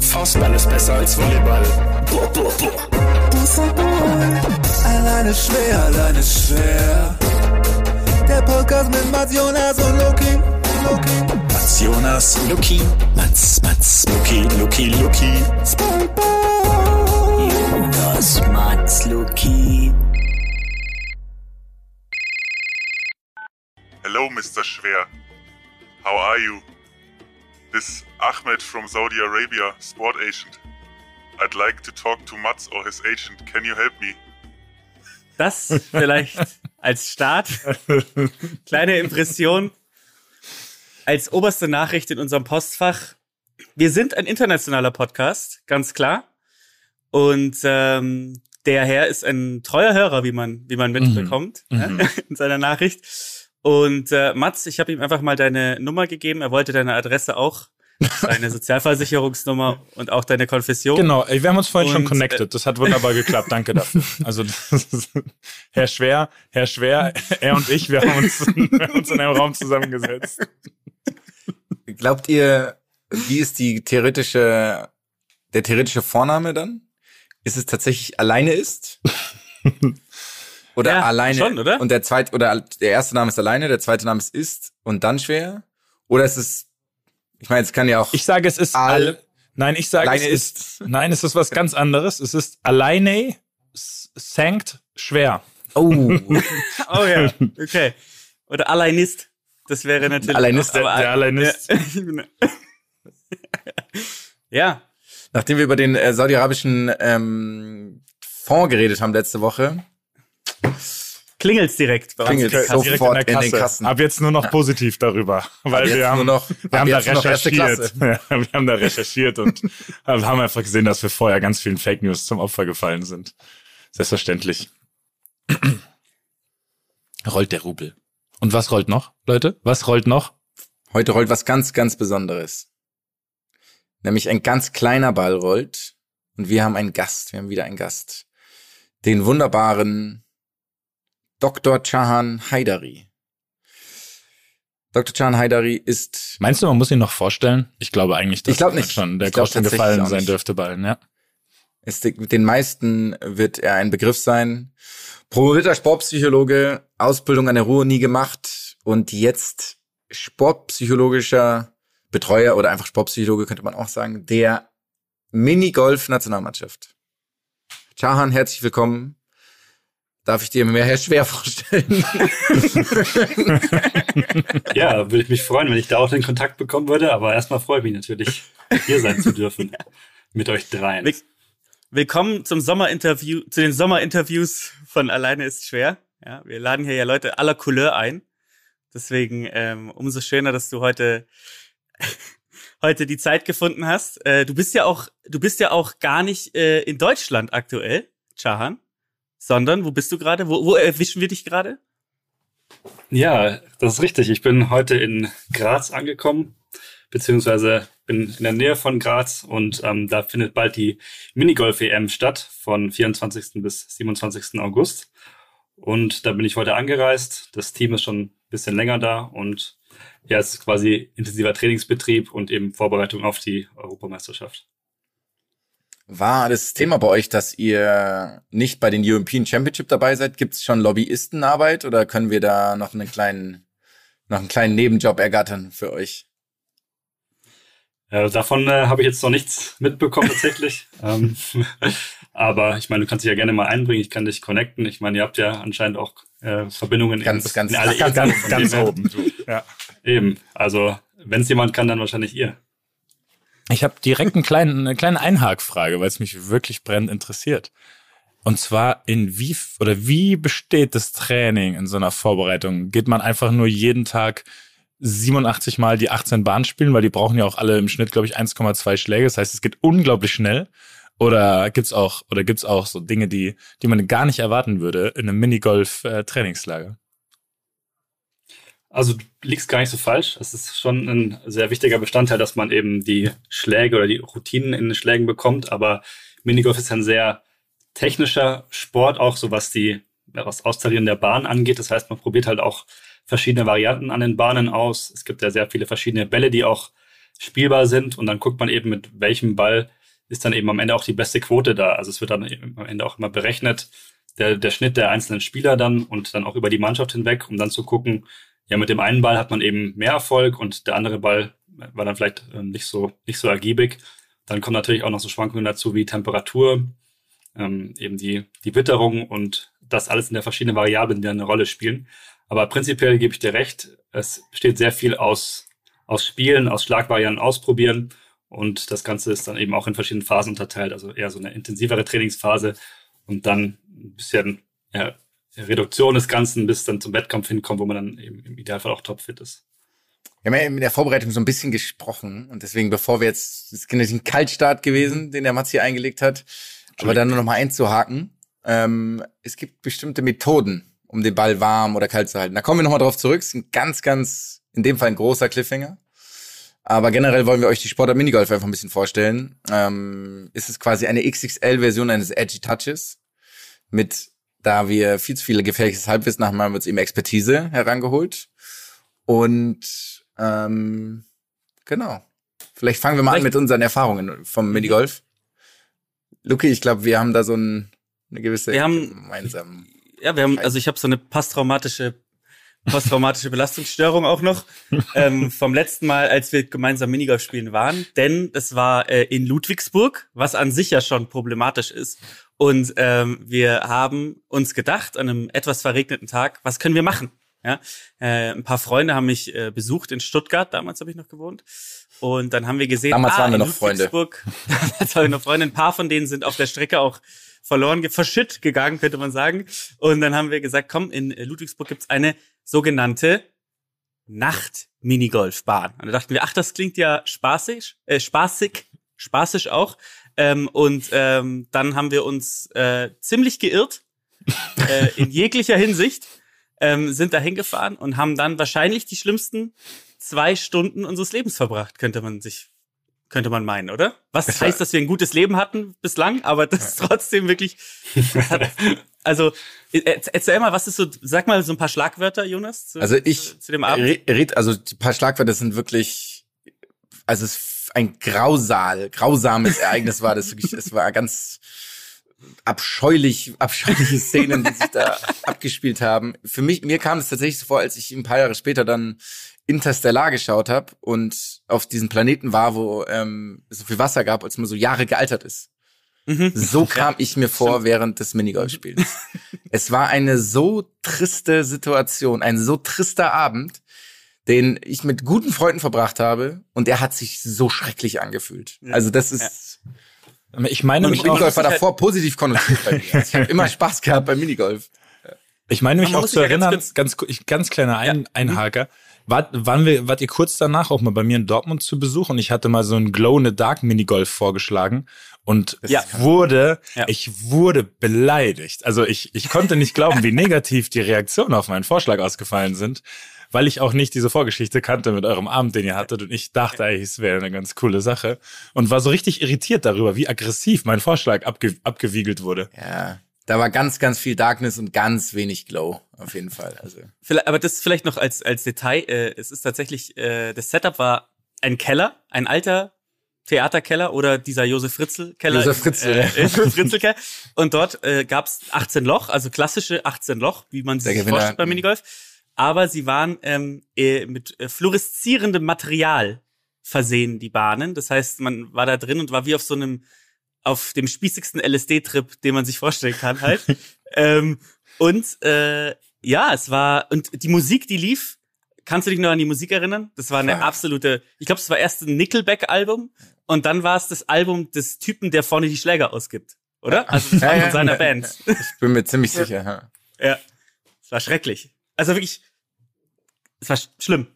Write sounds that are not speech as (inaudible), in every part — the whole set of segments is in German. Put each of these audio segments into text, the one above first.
Faustball ist besser als Volleyball. Boah, boah, boah. Alleine schwer, alleine schwer. Der Podcast mit Mats Jonas und Loki. Loki. Mats Jonas, Luki. Mats, Mats, Luki, Luki, Luki. Spikeball. Jonas, Mats, Luki. Hello, Mr. Schwer. How are you? This Ahmed from Saudi Arabia, sport agent. I'd like to talk to Mats or his agent. Can you help me? Das vielleicht als Start. Kleine Impression. Als oberste Nachricht in unserem Postfach. Wir sind ein internationaler Podcast, ganz klar. Und ähm, der Herr ist ein treuer Hörer, wie man, wie man mitbekommt Mhm. ja, in seiner Nachricht. Und äh, Mats, ich habe ihm einfach mal deine Nummer gegeben. Er wollte deine Adresse auch, deine Sozialversicherungsnummer und auch deine Konfession. Genau, wir haben uns vorhin schon Und, connected. Das hat wunderbar (laughs) geklappt. Danke dafür. Also, ist, Herr Schwer, Herr Schwer, er und ich, wir haben uns, wir haben uns in einem Raum zusammengesetzt. Glaubt ihr, wie ist die theoretische, der theoretische Vorname dann? Ist es tatsächlich alleine ist? Oder Ja, alleine schon, oder? und der zweite oder der erste Name ist alleine, der zweite Name ist ist und dann schwer? Oder ist es ich meine, es kann ja auch Ich sage, es ist Al- alle. Nein, ich sage, es ist, nein, es ist was ganz anderes. Es ist alleine sankt schwer. Oh, (laughs) Oh ja, okay. Oder Alleinist. Das wäre natürlich. Alleinist, aber- der Alleinist. (laughs) Ja. nachdem wir über den äh, saudi-arabischen ähm, Fonds geredet haben letzte Woche, Klingelt's direkt bei uns. Klingelt's in der Kasse. so. Sofort Direkt in den Kassen. Ab jetzt nur noch positiv darüber, weil wir haben, noch- wir ab haben da recherchiert. (laughs) Ja, wir haben da recherchiert und (laughs) haben einfach gesehen, dass wir vorher ganz vielen Fake News zum Opfer gefallen sind. Selbstverständlich. (clears throat) rollt der Rubel. Und was rollt noch, Leute? Was rollt noch? heute rollt was ganz, ganz Besonderes. Nämlich ein ganz kleiner Ball rollt und wir haben einen Gast, wir haben wieder einen Gast. Den wunderbaren Dr. Chahan Haidari. Dr. Chahan Haidari ist, Meinst du, man muss ihn noch vorstellen? Ich glaube eigentlich, dass Ich glaub nicht. schon der Groschen gefallen sein dürfte bei allen, ja. ist mit den meisten wird er ein Begriff sein. Promovierter Sportpsychologe, Ausbildung an der Ruhr nie gemacht und jetzt sportpsychologischer Betreuer oder einfach Sportpsychologe könnte man auch sagen, der Minigolf-Nationalmannschaft. Chahan, herzlich willkommen. Darf ich dir mehr Herr Schwer vorstellen? (laughs) Ja, würde ich mich freuen, wenn ich da auch den Kontakt bekommen würde. Aber erstmal freue ich mich natürlich, hier sein zu dürfen. Mit euch dreien. Will- Willkommen zum Sommerinterview, zu den Sommerinterviews von Alleine ist schwer. Ja, wir laden hier ja Leute aller Couleur ein. Deswegen ähm, umso schöner, dass du heute (laughs) heute die Zeit gefunden hast. Äh, du bist ja auch du bist ja auch gar nicht äh, in Deutschland aktuell, Chahan, sondern wo bist du gerade? Wo, wo erwischen wir dich gerade? Ja, das ist richtig. Ich bin heute in Graz angekommen, beziehungsweise bin in der Nähe von Graz und ähm, da findet bald die Minigolf-EM statt von 24. bis 27. August. Und da bin ich heute angereist. Das Team ist schon ein bisschen länger da und ja, es ist quasi intensiver Trainingsbetrieb und eben Vorbereitung auf die Europameisterschaft. War das Thema bei euch, dass ihr nicht bei den European Championship dabei seid? Gibt es schon Lobbyistenarbeit oder können wir da noch einen kleinen, noch einen kleinen Nebenjob ergattern für euch? Äh, davon äh, habe ich jetzt noch nichts mitbekommen tatsächlich. (laughs) ähm, (laughs) aber ich meine, du kannst dich ja gerne mal einbringen. Ich kann dich connecten. Ich meine, ihr habt ja anscheinend auch äh, Verbindungen Ganz, in, ganz- in alle ganz, Ebenen. Ganz, ganz oben. (laughs) Ja. Eben. Also, wenn es jemand kann, dann wahrscheinlich ihr. Ich habe direkt einen kleinen, eine kleine Einhakfrage, weil es mich wirklich brennend interessiert. Und zwar in wie oder wie besteht das Training in so einer Vorbereitung? Geht man einfach nur jeden Tag 87 Mal die 18 Bahnen spielen, weil die brauchen ja auch alle im Schnitt, glaube ich, 1,2 Schläge. Das heißt, es geht unglaublich schnell. Oder gibt's auch oder gibt's auch so Dinge, die die man gar nicht erwarten würde in einem Minigolf-Trainingslager? Also, du liegst gar nicht so falsch. Es ist schon ein sehr wichtiger Bestandteil, dass man eben die Schläge oder die Routinen in den Schlägen bekommt. Aber Minigolf ist ein sehr technischer Sport, auch so was die, was Austarieren der Bahn angeht. Das heißt, man probiert halt auch verschiedene Varianten an den Bahnen aus. Es gibt ja sehr viele verschiedene Bälle, die auch spielbar sind und dann guckt man eben mit welchem Ball ist dann eben am Ende auch die beste Quote da. Also es wird dann am Ende auch immer berechnet, der, der Schnitt der einzelnen Spieler dann und dann auch über die Mannschaft hinweg, um dann zu gucken, ja, mit dem einen Ball hat man eben mehr Erfolg und der andere Ball war dann vielleicht ähm, nicht so, nicht so ergiebig. Dann kommen natürlich auch noch so Schwankungen dazu wie Temperatur, ähm, eben die, die Witterung und das alles in der verschiedenen Variablen, die eine Rolle spielen. Aber prinzipiell gebe ich dir recht, es besteht sehr viel aus, aus Spielen, aus Schlagvarianten ausprobieren und das Ganze ist dann eben auch in verschiedenen Phasen unterteilt, also eher so eine intensivere Trainingsphase und dann ein bisschen ja, Reduktion des Ganzen, bis dann zum Wettkampf hinkommt, wo man dann eben im Idealfall auch topfit ist. Wir haben ja in der Vorbereitung so ein bisschen gesprochen und deswegen, bevor wir jetzt, das ist natürlich ein Kaltstart gewesen, den der Mats hier eingelegt hat, aber dann nur noch mal einzuhaken. Ähm, es gibt bestimmte Methoden, um den Ball warm oder kalt zu halten. Da kommen wir noch mal drauf zurück. Es ist ein ganz, ganz, in dem Fall ein großer Cliffhanger. Aber generell wollen wir euch die Sportart Minigolf einfach ein bisschen vorstellen. Ähm, ist es quasi eine XXL-Version eines Edgy Touches mit, da wir viel zu viele gefährliches Halbwissen haben, haben wir uns eben Expertise herangeholt. Und ähm, genau. Vielleicht fangen wir mal Vielleicht- an mit unseren Erfahrungen vom Minigolf. Luki, ich glaube, wir haben da so ein, eine gewisse Wir haben- gemeinsam. Ja, wir haben, also ich habe so eine posttraumatische, posttraumatische Belastungsstörung auch noch ähm, vom letzten Mal, als wir gemeinsam Minigolf spielen waren. Denn es war äh, in Ludwigsburg, was an sich ja schon problematisch ist. Und ähm, wir haben uns gedacht, an einem etwas verregneten Tag, was können wir machen? Ja, äh, ein paar Freunde haben mich äh, besucht in Stuttgart, damals habe ich noch gewohnt. Und dann haben wir gesehen, Damals ah, waren wir noch Freunde. (laughs) Damals waren wir noch Freunde. Ein paar von denen sind auf der Strecke auch verloren, verschütt gegangen, könnte man sagen. Und dann haben wir gesagt, komm, in Ludwigsburg gibt's eine sogenannte Nacht-Minigolfbahn. Und da dachten wir, ach, das klingt ja spaßig, äh, spaßig, spaßig auch. Ähm, und ähm, dann haben wir uns äh, ziemlich geirrt äh, in jeglicher Hinsicht, ähm, sind da hingefahren und haben dann wahrscheinlich die schlimmsten zwei Stunden unseres Lebens verbracht, könnte man sich, könnte man meinen, oder? Was Das heißt, dass wir ein gutes Leben hatten bislang, aber das ist trotzdem wirklich. (laughs) also äh, erzähl mal, was ist so, sag mal so ein paar Schlagwörter, Jonas, zu, Also ich, zu, zu dem Abend. Re- red, also die paar Schlagwörter sind wirklich, also es ist ein grausal, grausames Ereignis war das wirklich, es war ganz abscheulich, abscheuliche Szenen, die sich da (laughs) abgespielt haben. Für mich, mir kam es tatsächlich so vor, als ich ein paar Jahre später dann Interstellar geschaut habe und auf diesem Planeten war, wo ähm, es so viel Wasser gab, als man so Jahre gealtert ist. Mhm. So (laughs) kam ich mir vor während des Minigolfspiels. (laughs) es war eine so triste Situation, ein so trister Abend, den ich mit guten Freunden verbracht habe und er hat sich so schrecklich angefühlt. Also das ist Ich meine und Minigolf war davor positiv konnotiert bei mir. Also ich habe immer Spaß gehabt beim Minigolf. Ich meine mich auch zu sich ja ganz erinnern, ganz, ich- ganz kleiner Ein, Einhaker. Wart, waren wir, wart ihr kurz danach auch mal bei mir in Dortmund zu Besuch und ich hatte mal so ein Glow in the Dark Minigolf vorgeschlagen und Ja. wurde, Ja. ich wurde beleidigt. Also ich, ich konnte nicht glauben, wie (laughs) negativ die Reaktionen auf meinen Vorschlag ausgefallen sind, weil ich auch nicht diese Vorgeschichte kannte mit eurem Abend, den ihr hattet und ich dachte eigentlich, es wäre eine ganz coole Sache und war so richtig irritiert darüber, wie aggressiv mein Vorschlag abge, abgewiegelt wurde. Ja, da war ganz, ganz viel Darkness und ganz wenig Glow auf jeden Fall. Also Vielleicht, aber das vielleicht noch als, als Detail. Äh, es ist tatsächlich, äh, das Setup war ein Keller, ein alter Theaterkeller oder dieser Josef Fritzl Keller. (laughs) Josef Fritzl, Äh, ja. Fritzl Keller. Und dort äh, gab es 18 Loch, also klassische 18 Loch, wie man Der sich Gewinner- vorstellt beim Minigolf. Aber sie waren ähm, äh, mit äh, fluoreszierendem Material versehen, die Bahnen. Das heißt, man war da drin und war wie auf so einem, auf dem spießigsten LSD-Trip, den man sich vorstellen kann halt. (laughs) ähm, und äh, ja, es war, und die Musik, die lief, kannst du dich noch an die Musik erinnern? Das war eine Ja. absolute, ich glaube, es war erst ein Nickelback-Album und dann war es das Album des Typen, der vorne die Schläger ausgibt. Oder? Also das war Ja, von ja. seiner Band. ich bin mir ziemlich sicher. Ja. Ja. Es war schrecklich. Also wirklich, es war sch schlimm.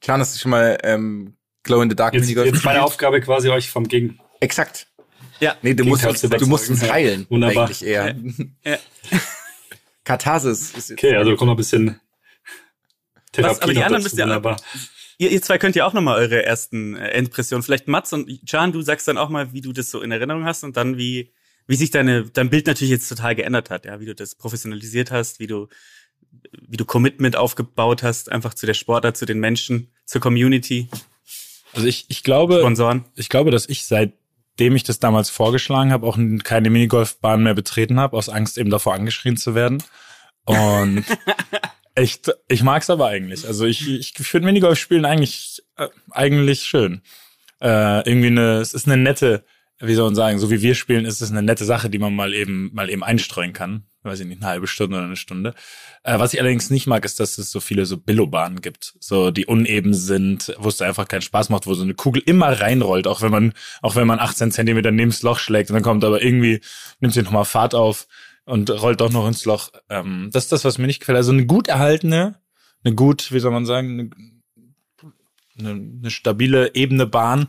Can, hast du schon mal ähm, Glow in the Dark Jetzt, Minigolf jetzt meine? Aufgabe quasi euch vom Gegen. Exakt. Ja. Nee, du musst, Gegenteil uns, du musst uns heilen. Wunderbar. Eigentlich eher. Ja. (laughs) Katharsis ist. Okay, also kommt noch ein bisschen Therapie. aber die anderen dazu. müsst ihr- Wunderbar. Ihr, ihr zwei könnt ja auch nochmal eure ersten äh, Impressionen. Vielleicht Mats und Can, du sagst dann auch mal, wie du das so in Erinnerung hast und dann wie, wie sich deine, dein Bild natürlich jetzt total geändert hat, ja, wie du das professionalisiert hast, wie du, wie du Commitment aufgebaut hast, einfach zu der Sportart, zu den Menschen, zur Community. Also ich, ich glaube, Sponsoren. ich glaube, dass ich seitdem ich das damals vorgeschlagen habe, auch keine Minigolfbahn mehr betreten habe, aus Angst eben davor angeschrien zu werden. Und (laughs) ich, ich mag's aber eigentlich. Also ich, ich finde Minigolf spielen eigentlich, äh, eigentlich schön. Äh, irgendwie eine, es ist eine nette, wie soll man sagen, so wie wir spielen, ist es eine nette Sache, die man mal eben, mal eben einstreuen kann. Weiß ich nicht, eine halbe Stunde oder eine Stunde. Äh, was ich allerdings nicht mag, ist, dass es so viele so Billobahnen gibt, so die uneben sind, wo es einfach keinen Spaß macht, wo so eine Kugel immer reinrollt, auch wenn man, auch wenn man 18 Zentimeter neben das Loch schlägt und dann kommt aber irgendwie, nimmt sie nochmal Fahrt auf und rollt doch noch ins Loch. Ähm, das ist das, was mir nicht gefällt. Also eine gut erhaltene, eine gut, wie soll man sagen, eine, eine, eine stabile, ebene Bahn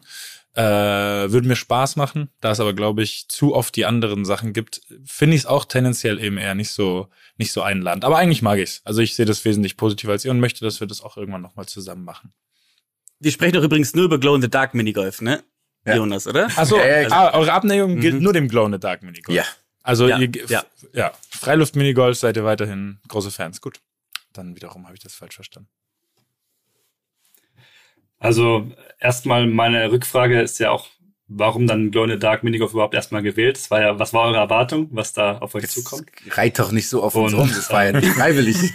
äh, würde mir Spaß machen. Da es aber, glaube ich, zu oft die anderen Sachen gibt, finde ich es auch tendenziell eben eher nicht so, nicht so einladend. Aber eigentlich mag ich's. Also ich sehe das wesentlich positiver als ihr und möchte, dass wir das auch irgendwann nochmal zusammen machen. Wir sprechen doch übrigens nur über Glow in the Dark Minigolf, ne? Ja. Jonas, oder? Achso, Ja, ja, ah, eure Abneigung gilt Mhm. nur dem Glow in the Dark Minigolf. Ja. Also Ja, ihr, ja. ja, Freiluft-Minigolf seid ihr weiterhin große Fans. Gut. Dann wiederum habe ich das falsch verstanden. Also erstmal meine Rückfrage ist ja auch, warum dann Glow in the Dark Minigolf überhaupt erstmal gewählt? Das war ja, was war eure Erwartung, was da auf euch zukommt? Reit doch nicht so auf uns rum, das war ja nicht freiwillig. (laughs)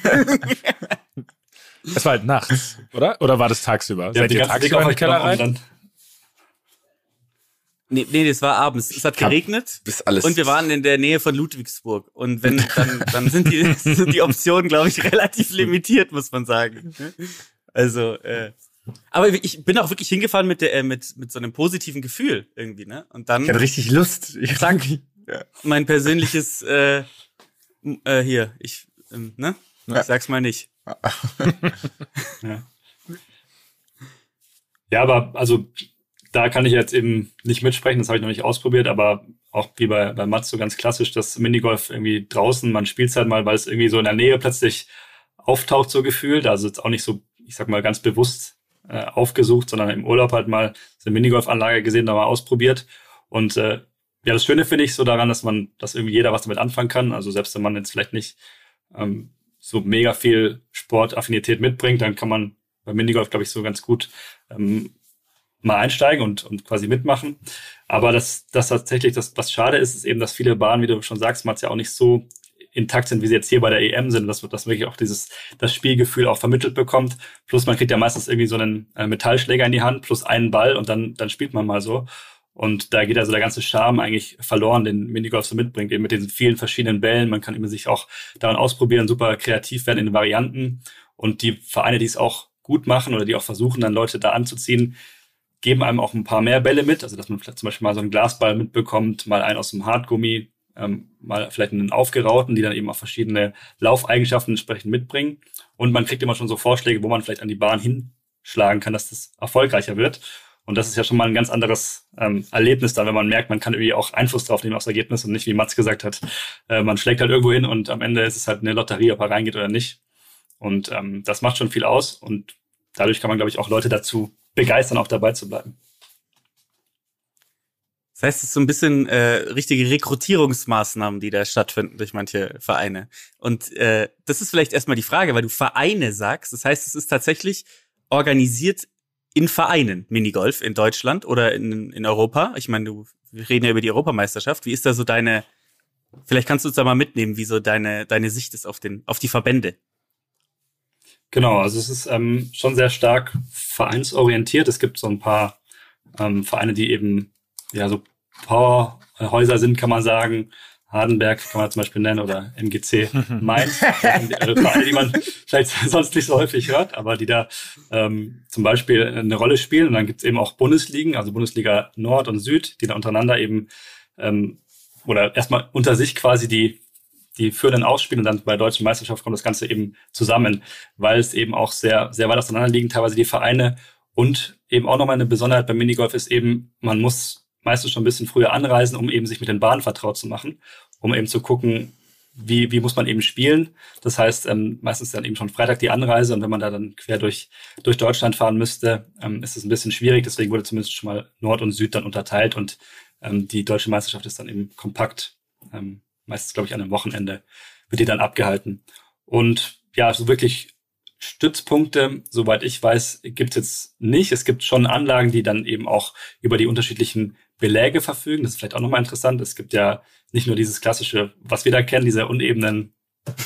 Es war halt nachts, oder? Oder war das tagsüber? Ihr Seid ihr tagsüber auf in den Keller rein? Nee, nee, das war abends. Es hat geregnet. Bis alles. Und wir waren in der Nähe von Ludwigsburg. Und wenn, dann, dann sind die, (laughs) sind die Optionen, glaube ich, relativ limitiert, muss man sagen. Also, äh, aber ich bin auch wirklich hingefahren mit der, äh, mit, mit so einem positiven Gefühl irgendwie, ne? Und dann Ich hatte richtig Lust. Ich Zack. mein persönliches, äh, äh, hier, ich, ähm, ne? Ja. Ich sag's mal nicht. (laughs) Ja, aber also da kann ich jetzt eben nicht mitsprechen, das habe ich noch nicht ausprobiert, aber auch wie bei, bei Mats so ganz klassisch, das Minigolf irgendwie draußen, man spielt halt mal, weil es irgendwie so in der Nähe plötzlich auftaucht, so gefühlt. Also jetzt auch nicht so, ich sag mal, ganz bewusst äh, aufgesucht, sondern im Urlaub halt mal so eine Minigolfanlage gesehen, da mal ausprobiert. Und äh, ja, das Schöne finde ich so daran, dass man, dass irgendwie jeder was damit anfangen kann. Also selbst wenn man jetzt vielleicht nicht ähm, so mega viel Sportaffinität mitbringt, dann kann man beim Minigolf, glaube ich, so ganz gut ähm, mal einsteigen und, und quasi mitmachen. Aber das, das tatsächlich, das, was schade ist, ist eben, dass viele Bahnen, wie du schon sagst, Mats, ja auch nicht so intakt sind, wie sie jetzt hier bei der EM sind, dass, dass wirklich auch dieses, das Spielgefühl auch vermittelt bekommt. Plus man kriegt ja meistens irgendwie so einen äh, Metallschläger in die Hand, plus einen Ball und dann, dann spielt man mal so. Und da geht also der ganze Charme eigentlich verloren, den Minigolf so mitbringt, eben mit diesen vielen verschiedenen Bällen. Man kann immer sich auch daran ausprobieren, super kreativ werden in den Varianten. Und die Vereine, die es auch gut machen oder die auch versuchen, dann Leute da anzuziehen, geben einem auch ein paar mehr Bälle mit. Also, dass man vielleicht zum Beispiel mal so einen Glasball mitbekommt, mal einen aus dem Hartgummi, ähm, mal vielleicht einen aufgerauten, die dann eben auch verschiedene Laufeigenschaften entsprechend mitbringen. Und man kriegt immer schon so Vorschläge, wo man vielleicht an die Bahn hinschlagen kann, dass das erfolgreicher wird. Und das ist ja schon mal ein ganz anderes ähm, Erlebnis da, wenn man merkt, man kann irgendwie auch Einfluss drauf nehmen aufs Ergebnis und nicht, wie Mats gesagt hat, äh, man schlägt halt irgendwo hin und am Ende ist es halt eine Lotterie, ob er reingeht oder nicht. Und ähm, das macht schon viel aus und dadurch kann man, glaube ich, auch Leute dazu begeistern, auch dabei zu bleiben. Das heißt, es ist so ein bisschen äh, richtige Rekrutierungsmaßnahmen, die da stattfinden durch manche Vereine. Und äh, das ist vielleicht erstmal die Frage, weil du Vereine sagst. Das heißt, es ist tatsächlich organisiert in Vereinen Minigolf in Deutschland oder in, in Europa. Ich meine, du, wir reden ja über die Europameisterschaft. Wie ist da so deine, vielleicht kannst du uns da mal mitnehmen, wie so deine, deine Sicht ist auf den, auf die Verbände. Genau, also es ist ähm, schon sehr stark vereinsorientiert. Es gibt so ein paar ähm, Vereine, die eben ja so Powerhäuser sind, kann man sagen. Hardenberg kann man zum Beispiel nennen oder MGC (laughs) Mainz. Also Vereine, die man vielleicht (laughs) sonst nicht so häufig hört, aber die da ähm, zum Beispiel eine Rolle spielen. Und dann gibt es eben auch Bundesligen, also Bundesliga Nord und Süd, die da untereinander eben ähm, oder erstmal unter sich quasi die die führenden ausspielen und dann bei der deutschen Meisterschaft kommt das Ganze eben zusammen, weil es eben auch sehr, sehr weit auseinander liegen, teilweise die Vereine. Und eben auch nochmal eine Besonderheit beim Minigolf ist eben, man muss meistens schon ein bisschen früher anreisen, um eben sich mit den Bahnen vertraut zu machen, um eben zu gucken, wie, wie muss man eben spielen. Das heißt, ähm, meistens dann eben schon Freitag die Anreise und wenn man da dann quer durch, durch Deutschland fahren müsste, ähm, ist es ein bisschen schwierig. Deswegen wurde zumindest schon mal Nord und Süd dann unterteilt und ähm, die deutsche Meisterschaft ist dann eben kompakt ähm, meistens, glaube ich, an einem Wochenende wird die dann abgehalten. Und ja, so wirklich Stützpunkte, soweit ich weiß, gibt es jetzt nicht. Es gibt schon Anlagen, die dann eben auch über die unterschiedlichen Beläge verfügen. Das ist vielleicht auch nochmal interessant. Es gibt ja nicht nur dieses klassische, was wir da kennen, diese unebenen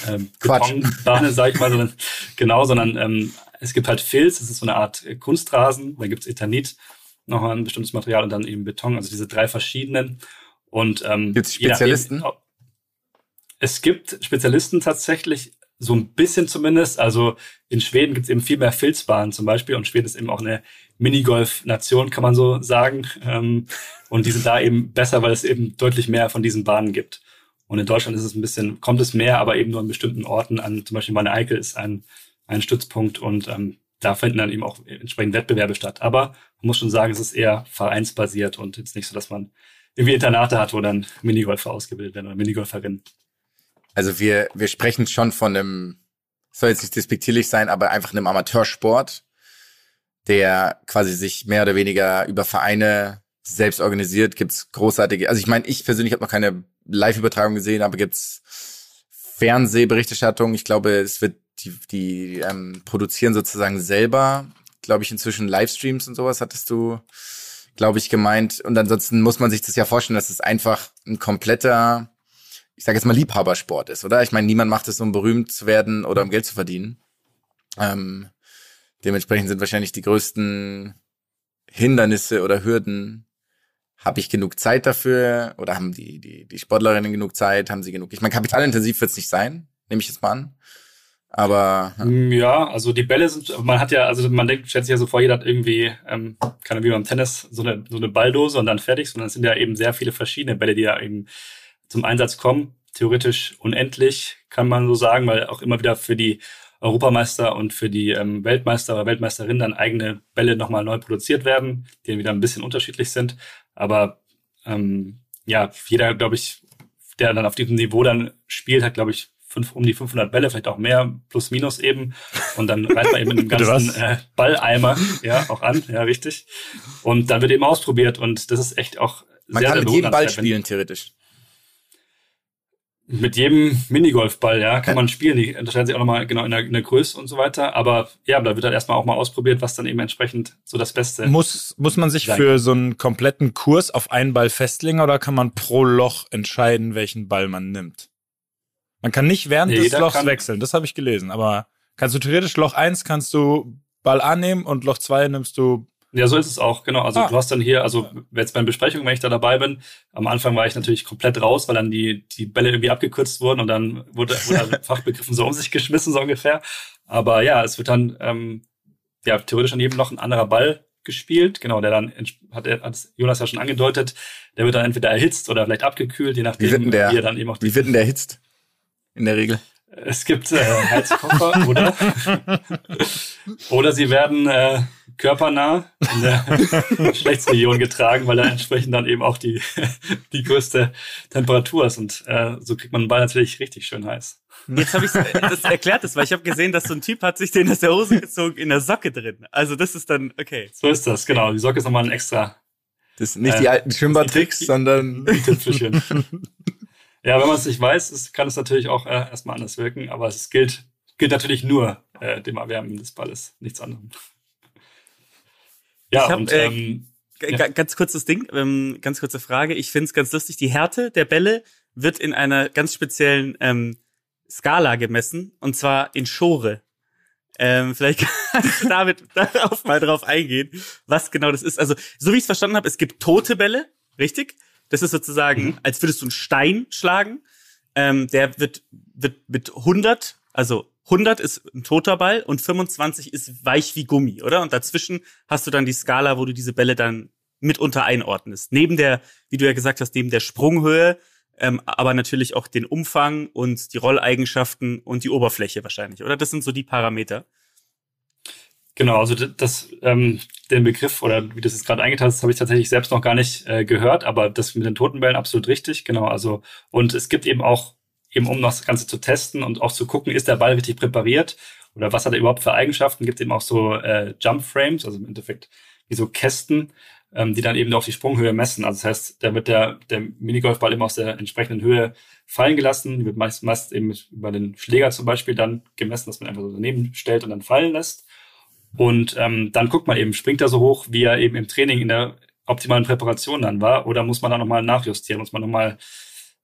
ähm, (laughs) Betonbahnen, sag ich mal, sondern genau, sondern ähm, es gibt halt Filz, das ist so eine Art Kunstrasen, da gibt's Ethanit, noch ein bestimmtes Material und dann eben Beton, also diese drei verschiedenen. Und ähm, gibt's Spezialisten? Nachdem, es gibt Spezialisten tatsächlich, so ein bisschen zumindest. Also in Schweden gibt's eben viel mehr Filzbahnen zum Beispiel und Schweden ist eben auch eine Minigolf-Nation, kann man so sagen. Ähm, und die sind da eben besser, weil es eben deutlich mehr von diesen Bahnen gibt. Und in Deutschland ist es ein bisschen, kommt es mehr, aber eben nur an bestimmten Orten an. Zum Beispiel meine Eickel ist ein, ein Stützpunkt und ähm, da finden dann eben auch entsprechend Wettbewerbe statt. Aber man muss schon sagen, es ist eher vereinsbasiert und jetzt nicht so, dass man irgendwie Internate hat, wo dann Minigolfer ausgebildet werden oder Minigolferinnen. Also wir, wir sprechen schon von einem, soll jetzt nicht despektierlich sein, aber einfach einem Amateursport, der quasi sich mehr oder weniger über Vereine selbst organisiert. Gibt's großartige, also ich meine, ich persönlich habe noch keine Live-Übertragung gesehen, aber gibt's Fernsehberichterstattung. Ich glaube, es wird die, die ähm, produzieren sozusagen selber, glaube ich, inzwischen Livestreams und sowas, hattest du, glaube ich, gemeint. Und ansonsten muss man sich das ja vorstellen, dass es einfach ein kompletter ich sage jetzt mal, Liebhabersport ist, oder? Ich meine, niemand macht es, um berühmt zu werden oder um Geld zu verdienen. Ähm, dementsprechend sind wahrscheinlich die größten Hindernisse oder Hürden. Habe ich genug Zeit dafür? Oder haben die, die, die Sportlerinnen genug Zeit? Haben sie genug? Ich meine, kapitalintensiv wird es nicht sein, nehme ich jetzt mal an. Aber ja. ja. also die Bälle sind, man hat ja, also man denkt, stellt sich ja so vor, jeder hat irgendwie, ähm, keine wie beim Tennis, so eine, so eine Balldose und dann fertig, sondern es sind ja eben sehr viele verschiedene Bälle, die ja eben zum Einsatz kommen. Theoretisch unendlich, kann man so sagen, weil auch immer wieder für die Europameister und für die ähm, Weltmeister oder Weltmeisterinnen dann eigene Bälle nochmal neu produziert werden, die dann wieder ein bisschen unterschiedlich sind. Aber ähm, ja, jeder, glaube ich, der dann auf diesem Niveau dann spielt, hat, glaube ich, fünf, um die 500 Bälle, vielleicht auch mehr, plus minus eben. Und dann reißt man eben mit dem (laughs) ganzen äh, Balleimer ja auch an, ja, richtig. Und dann wird eben ausprobiert und das ist echt auch man sehr, kann sehr mit jedem Ball spielen, theoretisch. Mit jedem Minigolfball, ja, kann man spielen. Die unterscheiden sich auch nochmal genau in der, in der Größe und so weiter. Aber ja, da wird dann erstmal auch mal ausprobiert, was dann eben entsprechend so das Beste Muss, muss man sich für so einen kompletten Kurs auf einen Ball festlegen oder kann man pro Loch entscheiden, welchen Ball man nimmt? Man kann nicht während nee, des Lochs wechseln, das habe ich gelesen. Aber kannst du theoretisch Loch eins kannst du Ball annehmen und Loch zwei nimmst du ja, so ist es auch, genau. Also ah. du hast dann hier, also jetzt bei den Besprechungen, wenn ich da dabei bin, am Anfang war ich natürlich komplett raus, weil dann die, die Bälle irgendwie abgekürzt wurden und dann wurde, wurde (laughs) Fachbegriffen so um sich geschmissen, so ungefähr. Aber ja, es wird dann ähm, ja theoretisch an jedem noch ein anderer Ball gespielt, genau, der dann, hat, hat Jonas ja schon angedeutet, der wird dann entweder erhitzt oder vielleicht abgekühlt, je nachdem, wie, der, wie er dann eben auch Wie wird denn der erhitzt? In der Regel. Es gibt äh, Heizkoffer, oder? (laughs) oder sie werden äh, körpernah in der (laughs) Geschlechtsregion getragen, weil da entsprechend dann eben auch die, die größte Temperatur ist. Und äh, so kriegt man den Ball natürlich richtig schön heiß. Jetzt habe ich das erklärt, das, weil ich habe gesehen, dass so ein Typ hat sich den aus der Hose gezogen in der Socke drin. Also das ist dann okay. So ist das, genau. Die Socke ist nochmal ein extra. Das sind nicht äh, die alten Schwimmbadtricks, sondern die Tüpfelchen. (laughs) Ja, wenn man es nicht weiß, es kann es natürlich auch äh, erstmal anders wirken, aber es gilt, gilt natürlich nur äh, dem Erwärmen des Balles, nichts anderem. Ja, hab, und äh, ähm, ja. ganz kurzes Ding, ähm, ganz kurze Frage. Ich finde es ganz lustig, die Härte der Bälle wird in einer ganz speziellen ähm, Skala gemessen, und zwar in Schore. Ähm, vielleicht (laughs) kannst du damit (laughs) darauf mal drauf eingehen, was genau das ist. Also, so wie ich es verstanden habe, es gibt tote Bälle, richtig? Das ist sozusagen, mhm. als würdest du einen Stein schlagen. Ähm, der wird, wird mit 100, also 100 ist ein toter Ball und 25 ist weich wie Gummi, oder? Und dazwischen hast du dann die Skala, wo du diese Bälle dann mitunter einordnest. Neben der, wie du ja gesagt hast, neben der Sprunghöhe, ähm, aber natürlich auch den Umfang und die Rolleigenschaften und die Oberfläche wahrscheinlich, oder? Das sind so die Parameter. Genau, also das, ähm, den Begriff oder wie das jetzt gerade eingeteilt ist, habe ich tatsächlich selbst noch gar nicht äh, gehört, aber das mit den Totenbällen absolut richtig, genau. Also und es gibt eben auch eben um das Ganze zu testen und auch zu gucken, ist der Ball richtig präpariert oder was hat er überhaupt für Eigenschaften? Gibt eben auch so äh, Jump Frames, also im Endeffekt wie so Kästen, ähm, die dann eben auch die Sprunghöhe messen. Also das heißt, da wird der, der Minigolfball immer aus der entsprechenden Höhe fallen gelassen. Die wird meist, meist eben über den Schläger zum Beispiel dann gemessen, dass man einfach so daneben stellt und dann fallen lässt. Und ähm, dann guckt man eben, springt er so hoch, wie er eben im Training in der optimalen Präparation dann war, oder muss man da nochmal nachjustieren, muss man nochmal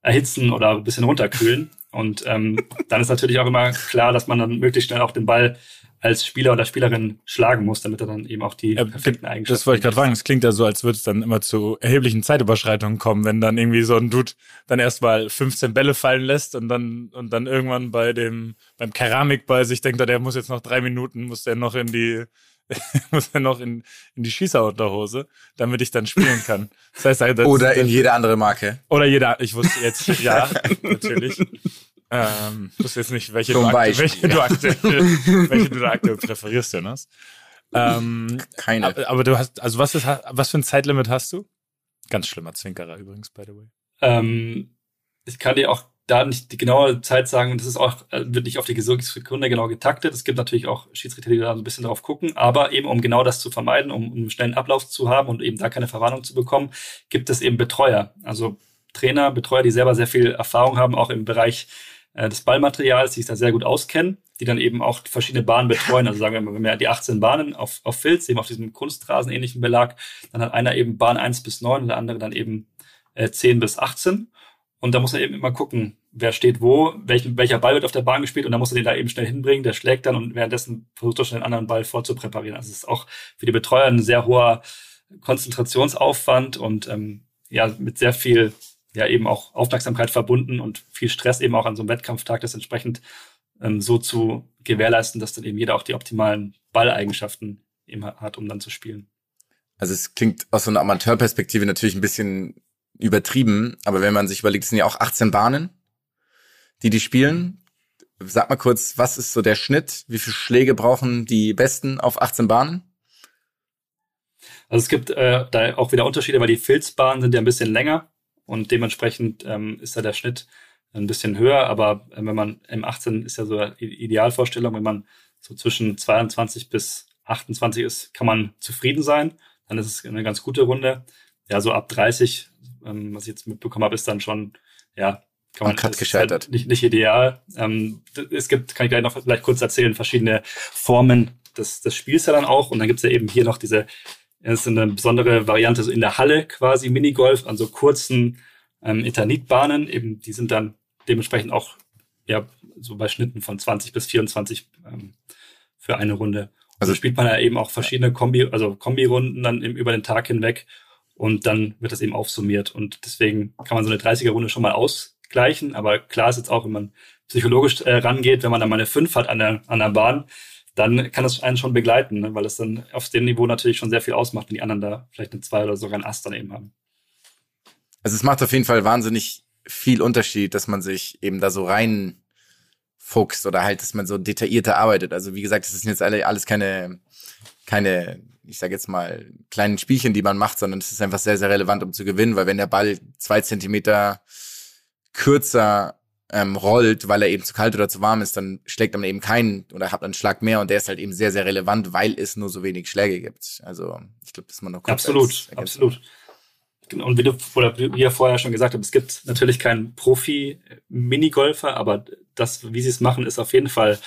erhitzen oder ein bisschen runterkühlen. Und ähm, dann ist natürlich auch immer klar, dass man dann möglichst schnell auch den Ball als Spieler oder Spielerin schlagen muss, damit er dann eben auch die Ja, perfekten Eigenschaften Das wollte ich gerade fragen. Es klingt ja so, als würde es dann immer zu erheblichen Zeitüberschreitungen kommen, wenn dann irgendwie so ein Dude dann erstmal 15 Bälle fallen lässt und dann und dann irgendwann bei dem beim Keramikball sich denkt, der muss jetzt noch drei Minuten, muss der noch in die (laughs) muss er noch in, in die Schießerunterhose, damit ich dann spielen kann. Das heißt, das, Oder das, in jede andere Marke. oder jeder, ich wusste jetzt, ja, (laughs) natürlich. Ähm, ich wusste jetzt nicht, welche, Zum du, aktu Beispiel, welche, du, aktuell, (laughs) welche du da aktuell präferierst, Jonas. Ähm, Keine. aber, aber du hast, also was ist, was für ein Zeitlimit hast du? Ganz schlimmer Zwinkerer übrigens, by the way. Ähm, ich kann dir auch da nicht die genaue Zeit sagen, das ist auch, äh, wird nicht auf die Sekunde genau getaktet. Es gibt natürlich auch Schiedsrichter, die da so ein bisschen drauf gucken, aber eben um genau das zu vermeiden, um, um einen schnellen Ablauf zu haben und eben da keine Verwarnung zu bekommen, gibt es eben Betreuer. Also Trainer, Betreuer, die selber sehr viel Erfahrung haben, auch im Bereich äh, des Ballmaterials, die sich da sehr gut auskennen, die dann eben auch verschiedene Bahnen betreuen. Also sagen wir mal, wenn wir die 18 Bahnen auf, auf Filz, eben auf diesem Kunstrasen ähnlichen Belag, dann hat einer eben Bahn 1 bis 9 und der andere dann eben äh, 10 bis 18. Und da muss er eben immer gucken, wer steht wo, welch, welcher Ball wird auf der Bahn gespielt und dann muss er den da eben schnell hinbringen, der schlägt dann und währenddessen versucht er schon den anderen Ball vorzupräparieren. Also es ist auch für die Betreuer ein sehr hoher Konzentrationsaufwand und ähm, ja, mit sehr viel ja eben auch Aufmerksamkeit verbunden und viel Stress eben auch an so einem Wettkampftag, das entsprechend ähm, so zu gewährleisten, dass dann eben jeder auch die optimalen Balleigenschaften eben hat, um dann zu spielen. Also es klingt aus so einer Amateurperspektive natürlich ein bisschen übertrieben, aber wenn man sich überlegt, es sind ja auch 18 Bahnen, die die spielen. Sag mal kurz, was ist so der Schnitt? Wie viele Schläge brauchen die Besten auf 18 Bahnen? Also es gibt äh, da auch wieder Unterschiede, weil die Filzbahnen sind ja ein bisschen länger und dementsprechend ähm, ist da der Schnitt ein bisschen höher. Aber äh, wenn man M18 ist ja so eine Idealvorstellung, wenn man so zwischen 22 bis 28 ist, kann man zufrieden sein. Dann ist es eine ganz gute Runde. Ja, so ab 30, ähm, was ich jetzt mitbekommen habe, ist dann schon, ja, kann man Am Cut ist gescheitert. Halt nicht, nicht ideal. Ähm, es gibt, kann ich gleich noch vielleicht kurz erzählen, verschiedene Formen des, des Spiels ja dann auch. Und dann gibt's ja eben hier noch diese, das ist eine besondere Variante so in der Halle quasi Minigolf an so kurzen ähm, Eternitbahnen. Eben, die sind dann dementsprechend auch ja so bei Schnitten von 20 bis 24 ähm, für eine Runde. Also Also- spielt man ja eben auch verschiedene Kombi, also Kombi-Runden dann eben über den Tag hinweg und dann wird das eben aufsummiert und deswegen kann man so eine 30er-Runde schon mal ausgleichen, aber klar ist jetzt auch, wenn man psychologisch äh, rangeht, wenn man dann mal eine 5 hat an der, an der Bahn, dann kann das einen schon begleiten, ne? weil es dann auf dem Niveau natürlich schon sehr viel ausmacht, wenn die anderen da vielleicht eine 2 oder sogar ein Ass dann eben haben. Also es macht auf jeden Fall wahnsinnig viel Unterschied, dass man sich eben da so rein fuchst oder halt, dass man so detaillierter arbeitet. Also wie gesagt, das sind jetzt alle alles keine, keine, ich sage jetzt mal, kleinen Spielchen, die man macht, sondern es ist einfach sehr, sehr relevant, um zu gewinnen, weil wenn der Ball zwei Zentimeter kürzer ähm, rollt, weil er eben zu kalt oder zu warm ist, dann schlägt man eben keinen oder hat einen Schlag mehr und der ist halt eben sehr, sehr relevant, weil es nur so wenig Schläge gibt. Also ich glaube, das ist man noch kurz Absolut, absolut. Genau, Und wie du oder wie ihr vorher schon gesagt habt, es gibt natürlich keinen Profi-Minigolfer, aber das, wie sie es machen, ist auf jeden Fall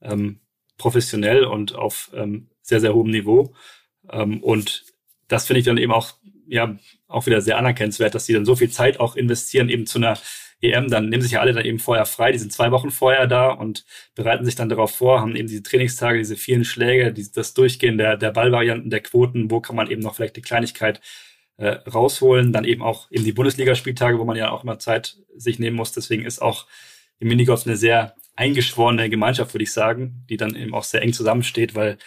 ähm, professionell und auf ähm, sehr, sehr hohem Niveau. Ähm, und das finde ich dann eben auch, ja, auch wieder sehr anerkennenswert, dass sie dann so viel Zeit auch investieren, eben zu einer EM, dann nehmen sich ja alle dann eben vorher frei, die sind zwei Wochen vorher da und bereiten sich dann darauf vor, haben eben diese Trainingstage, diese vielen Schläge, die, das Durchgehen der, der Ballvarianten, der Quoten, wo kann man eben noch vielleicht die Kleinigkeit äh, rausholen, dann eben auch eben die Bundesligaspieltage, wo man ja auch immer Zeit sich nehmen muss. Deswegen ist auch im Minigolf eine sehr eingeschworene Gemeinschaft, würde ich sagen, die dann eben auch sehr eng zusammensteht, weil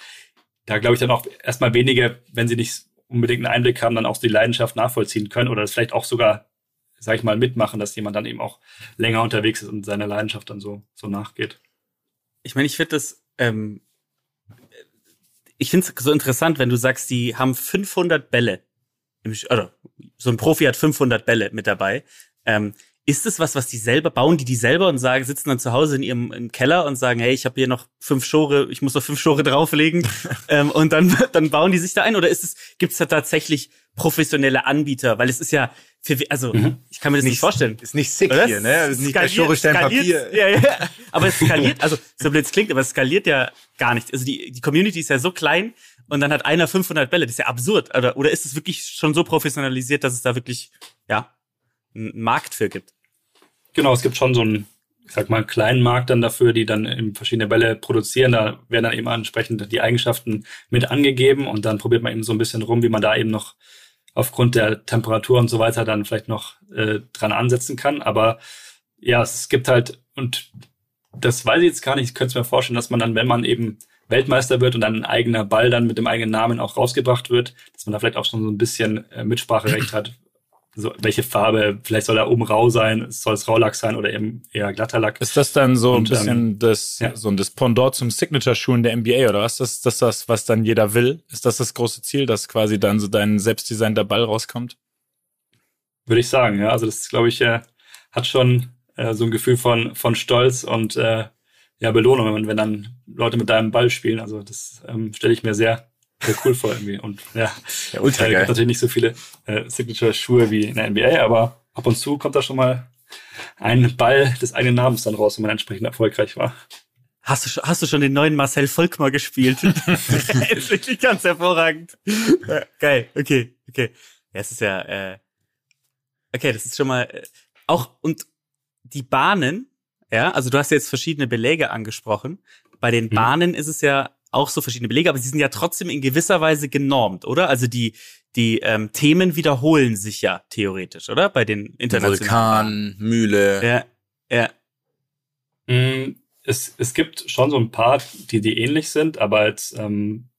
da glaube ich dann auch erstmal wenige, wenn sie nicht unbedingt einen Einblick haben, dann auch die Leidenschaft nachvollziehen können oder das vielleicht auch sogar, sag ich mal, mitmachen, dass jemand dann eben auch länger unterwegs ist und seiner Leidenschaft dann so, so nachgeht. Ich meine, ich finde das, ähm, ich finde es so interessant, wenn du sagst, die haben 500 Bälle. Im, oder so ein Profi hat 500 Bälle mit dabei. Ähm, ist es was, was die selber bauen, die die selber und sagen, sitzen dann zu Hause in ihrem Keller und sagen, hey, ich habe hier noch fünf Schore, ich muss noch fünf Schore (laughs) drauflegen (laughs) ähm, und dann dann bauen die sich da ein oder ist es gibt's da tatsächlich professionelle Anbieter, weil es ist ja für, also Mhm. ich kann mir das nicht, vorstellen. Ist nicht sick Oder? hier, ne? Ist nicht Skaliert- dein skaliert- Papier. Ja, ja. (laughs) Aber es skaliert, also so blöd es klingt, aber es skaliert ja gar nicht. Also die, die Community ist ja so klein und dann hat einer 500 Bälle. Das ist ja absurd. Oder, oder ist es wirklich schon so professionalisiert, dass es da wirklich, ja, einen Markt für gibt? Genau, es gibt schon so einen, ich sag mal, kleinen Markt dann dafür, die dann eben verschiedene Bälle produzieren. Da werden dann eben entsprechend die Eigenschaften mit angegeben und dann probiert man eben so ein bisschen rum, wie man da eben noch aufgrund der Temperatur und so weiter dann vielleicht noch äh, dran ansetzen kann. Aber ja, es gibt halt, und das weiß ich jetzt gar nicht, ich könnte es mir vorstellen, dass man dann, wenn man eben Weltmeister wird und dann ein eigener Ball dann mit dem eigenen Namen auch rausgebracht wird, dass man da vielleicht auch schon so ein bisschen äh, Mitspracherecht hat, so, welche Farbe, vielleicht soll er oben rau sein, soll es Raulack sein oder eben eher glatter Lack. Ist das dann so Und, ein bisschen ähm, das, ja. so ein das Pendant zum Signature-Schuh in der NBA oder was? Ist das das, was dann jeder will? Ist das das große Ziel, dass quasi dann so dein selbstdesignter Ball rauskommt? Würde ich sagen, ja. Also das, glaube ich, äh, hat schon äh, so ein Gefühl von, von Stolz und äh, ja, Belohnung, wenn, wenn dann Leute mit deinem Ball spielen. Also das ähm, stelle ich mir sehr, sehr cool vor irgendwie. Und ja, Ja, ultra äh, gibt geil. natürlich nicht so viele äh, Signature-Schuhe wie in der NBA, aber ab und zu kommt da schon mal ein Ball des eigenen Namens dann raus, wenn man entsprechend erfolgreich war. Hast du, schon- hast du schon den neuen Marcel Volkmar gespielt? (laughs) (laughs) ist wirklich ganz hervorragend. Geil, okay, okay. Ja, es ist ja, äh, okay, das ist schon mal, äh, auch, und die Bahnen, ja, also du hast jetzt verschiedene Beläge angesprochen. Bei den Mhm. Bahnen ist es ja auch so verschiedene Belege, aber sie sind ja trotzdem in gewisser Weise genormt, oder? Also die, die ähm, Themen wiederholen sich ja theoretisch, oder? Bei den internationalen. Vulkan, Mühle. Ja, ja. Mm, Es, es gibt schon so ein paar, die, die ähnlich sind, aber jetzt, ähm,